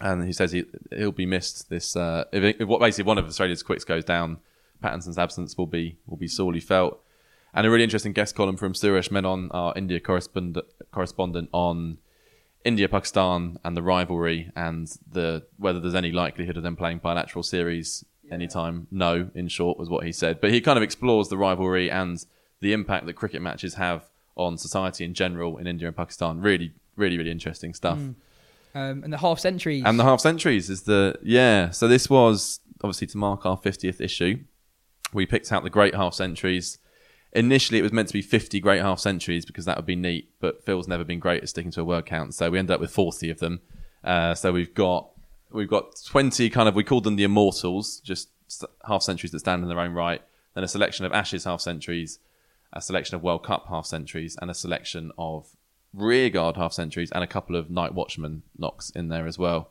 and he says he he'll be missed. This uh, if, if what basically one of Australia's quicks goes down, Pattinson's absence will be will be sorely felt. And a really interesting guest column from Suresh Menon, our India correspondent, correspondent on India Pakistan and the rivalry and the whether there's any likelihood of them playing bilateral series anytime. No, in short, was what he said. But he kind of explores the rivalry and the impact that cricket matches have on society in general in India and Pakistan. Really, really, really interesting stuff. Um, and the half centuries. And the half centuries is the yeah. So this was obviously to mark our fiftieth issue. We picked out the great half centuries. Initially, it was meant to be 50 great half centuries because that would be neat, but Phil's never been great at sticking to a word count, so we ended up with 40 of them. Uh, so we've got we've got 20 kind of we called them the immortals, just half centuries that stand in their own right. Then a selection of Ashes half centuries, a selection of World Cup half centuries, and a selection of rearguard half centuries, and a couple of night watchman knocks in there as well.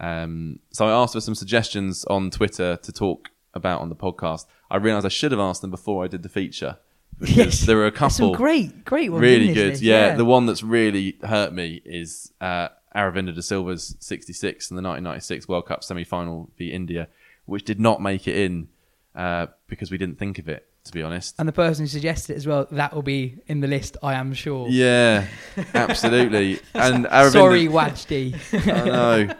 Um, so I asked for some suggestions on Twitter to talk about on the podcast. I realised I should have asked them before I did the feature. Because Yes. there were a couple great, great ones. really good. list, yeah. the one that's really hurt me is uh, Aravinda de Silva's 66 in the 1996 World Cup semi-final beat India, which did not make it in uh, because we didn't think of it. To be honest, And the person who suggested it as well, that will be in the list, I am sure. yeah, absolutely. And Aravinda, Sorry, Wajdi. I know.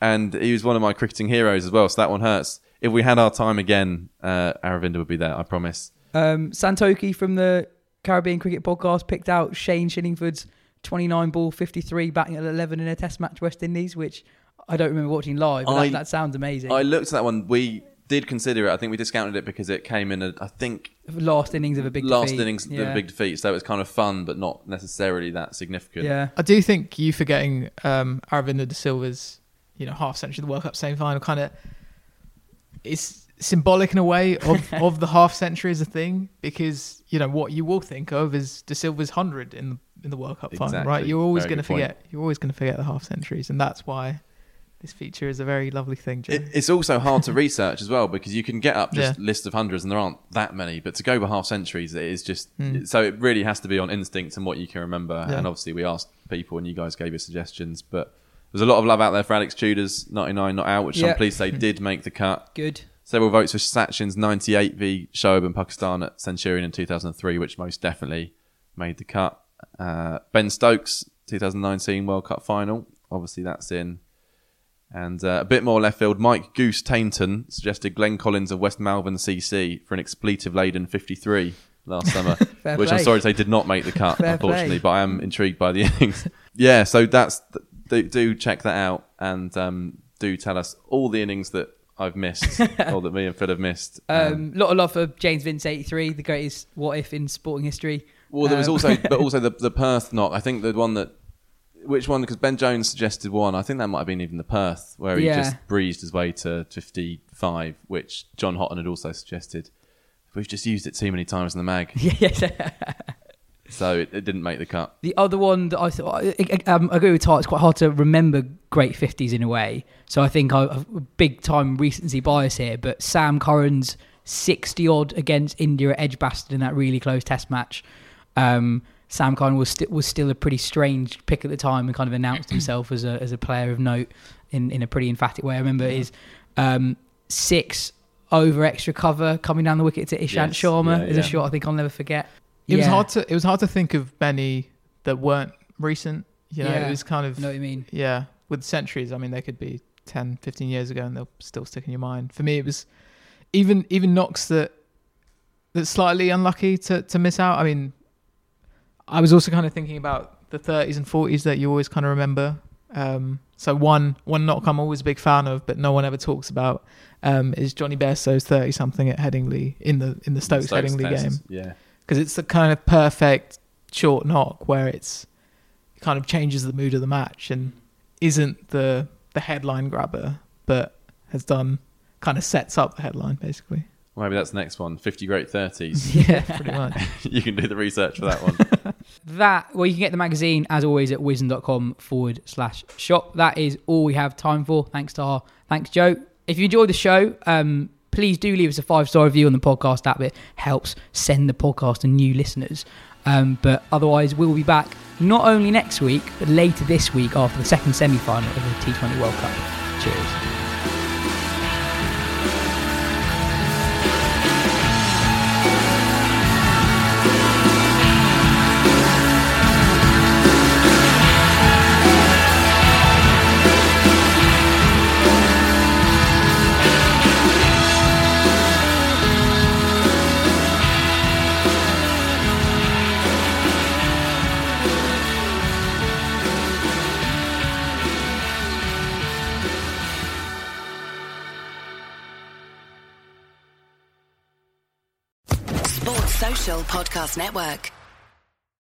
And he was one of my cricketing heroes as well, so that one hurts. If we had our time again, uh, Aravinda would be there. I promise. Um, Santoki from the Caribbean Cricket Podcast picked out Shane Shillingford's 29 ball 53 batting at 11 in a Test match West Indies, which I don't remember watching live. But I- that, that sounds amazing. I looked at that one. We did consider it. I think we discounted it because it came in. A, I think Last innings of a big last defeat. innings of a big defeat, so it was kind of fun, but not necessarily that significant. Yeah. I do think you forgetting um, Aravinda de Silva's, you know, half century of the World Cup semi final kind of is symbolic in a way of, of the half century as a thing because you know what you will think of is de Silva's hundred in the in the World Cup final, right? You're always going to good point. forget. You're always going to forget the half centuries, and that's why this feature is a very lovely thing. It, it's also hard to research as well because you can get up just Yeah. list of hundreds and there aren't that many, but to go by half centuries, it is just Hmm. so it really has to be on instinct and what you can remember. Yeah. And obviously, we asked people and you guys gave your suggestions, but there's a lot of love out there for Alex Tudor's 99 not out, which Yeah. I'm pleased say did make the cut. Good. Several votes for Sachin's 98 v Shoaib in Pakistan at Centurion in 2003, which most definitely made the cut. Uh, ben Stokes, 2019 World Cup final. Obviously, that's in. And uh, a bit more left field. Mike Goose Tainton suggested Glenn Collins of West Malvern CC for an expletive laden 53 last summer, which I'm sorry to say did not make the cut, Fair unfortunately, play. but I am intrigued by the innings. yeah, so that's do, do check that out and um, do tell us all the innings that I've missed or that me and Phil have missed. Um, lot of love for James Vince 83, the greatest what if in sporting history. well, there was um, also, but also the the Perth knock. I think the one that, which one? Because Ben Jones suggested one. I think that might have been even the Perth where he Yeah. just breezed his way to 55, which John Houghton had also suggested. We've just used it too many times in the mag, yes. so it, it didn't make the cut. The other one that I thought, I, I, um, I agree with Ty, it's quite hard to remember great 50s in a way. So I think I have a big time recency bias here, but Sam Curran's 60 odd against India at Edgbaston in that really close test match. Um, Sam Curran was, sti- was still a pretty strange pick at the time and kind of announced himself as a, as a player of note in, in a pretty emphatic way. I remember his um, six over extra cover coming down the wicket to Ishant Yes, Sharma yeah, is yeah. a shot I think I'll never forget. It was hard to it was hard to think of many that weren't recent. You know, Yeah. it was kind of know what I mean? yeah, with centuries, I mean they could be 10, 15 years ago and they'll still stick in your mind. For me it was even even knocks that that's slightly unlucky to to miss out. I mean I was also kind of thinking about the 30s and 40s that you always kind of remember. Um, so one one knock I'm always a big fan of, but no one ever talks about um, is Jonny Bairstow's 30 something at Headingley in the in the Stokes, Headingley tests, game Yeah. because it's the kind of perfect short knock where it's it kind of changes the mood of the match and isn't the the headline grabber, but has done kind of sets up the headline basically. Well, maybe that's the next one. 50 great 30s. Yeah, pretty much. you can do the research for that one. That well, you can get the magazine as always at wisden.com forward slash shop. That is all we have time for. Thanks to our thanks, Joe. If you enjoyed the show, um, please do leave us a five star review on the podcast app. It helps send the podcast to new listeners. Um, but otherwise, we'll be back not only next week, but later this week after the second semi final of the T20 World Cup. Cheers. Podcast Network.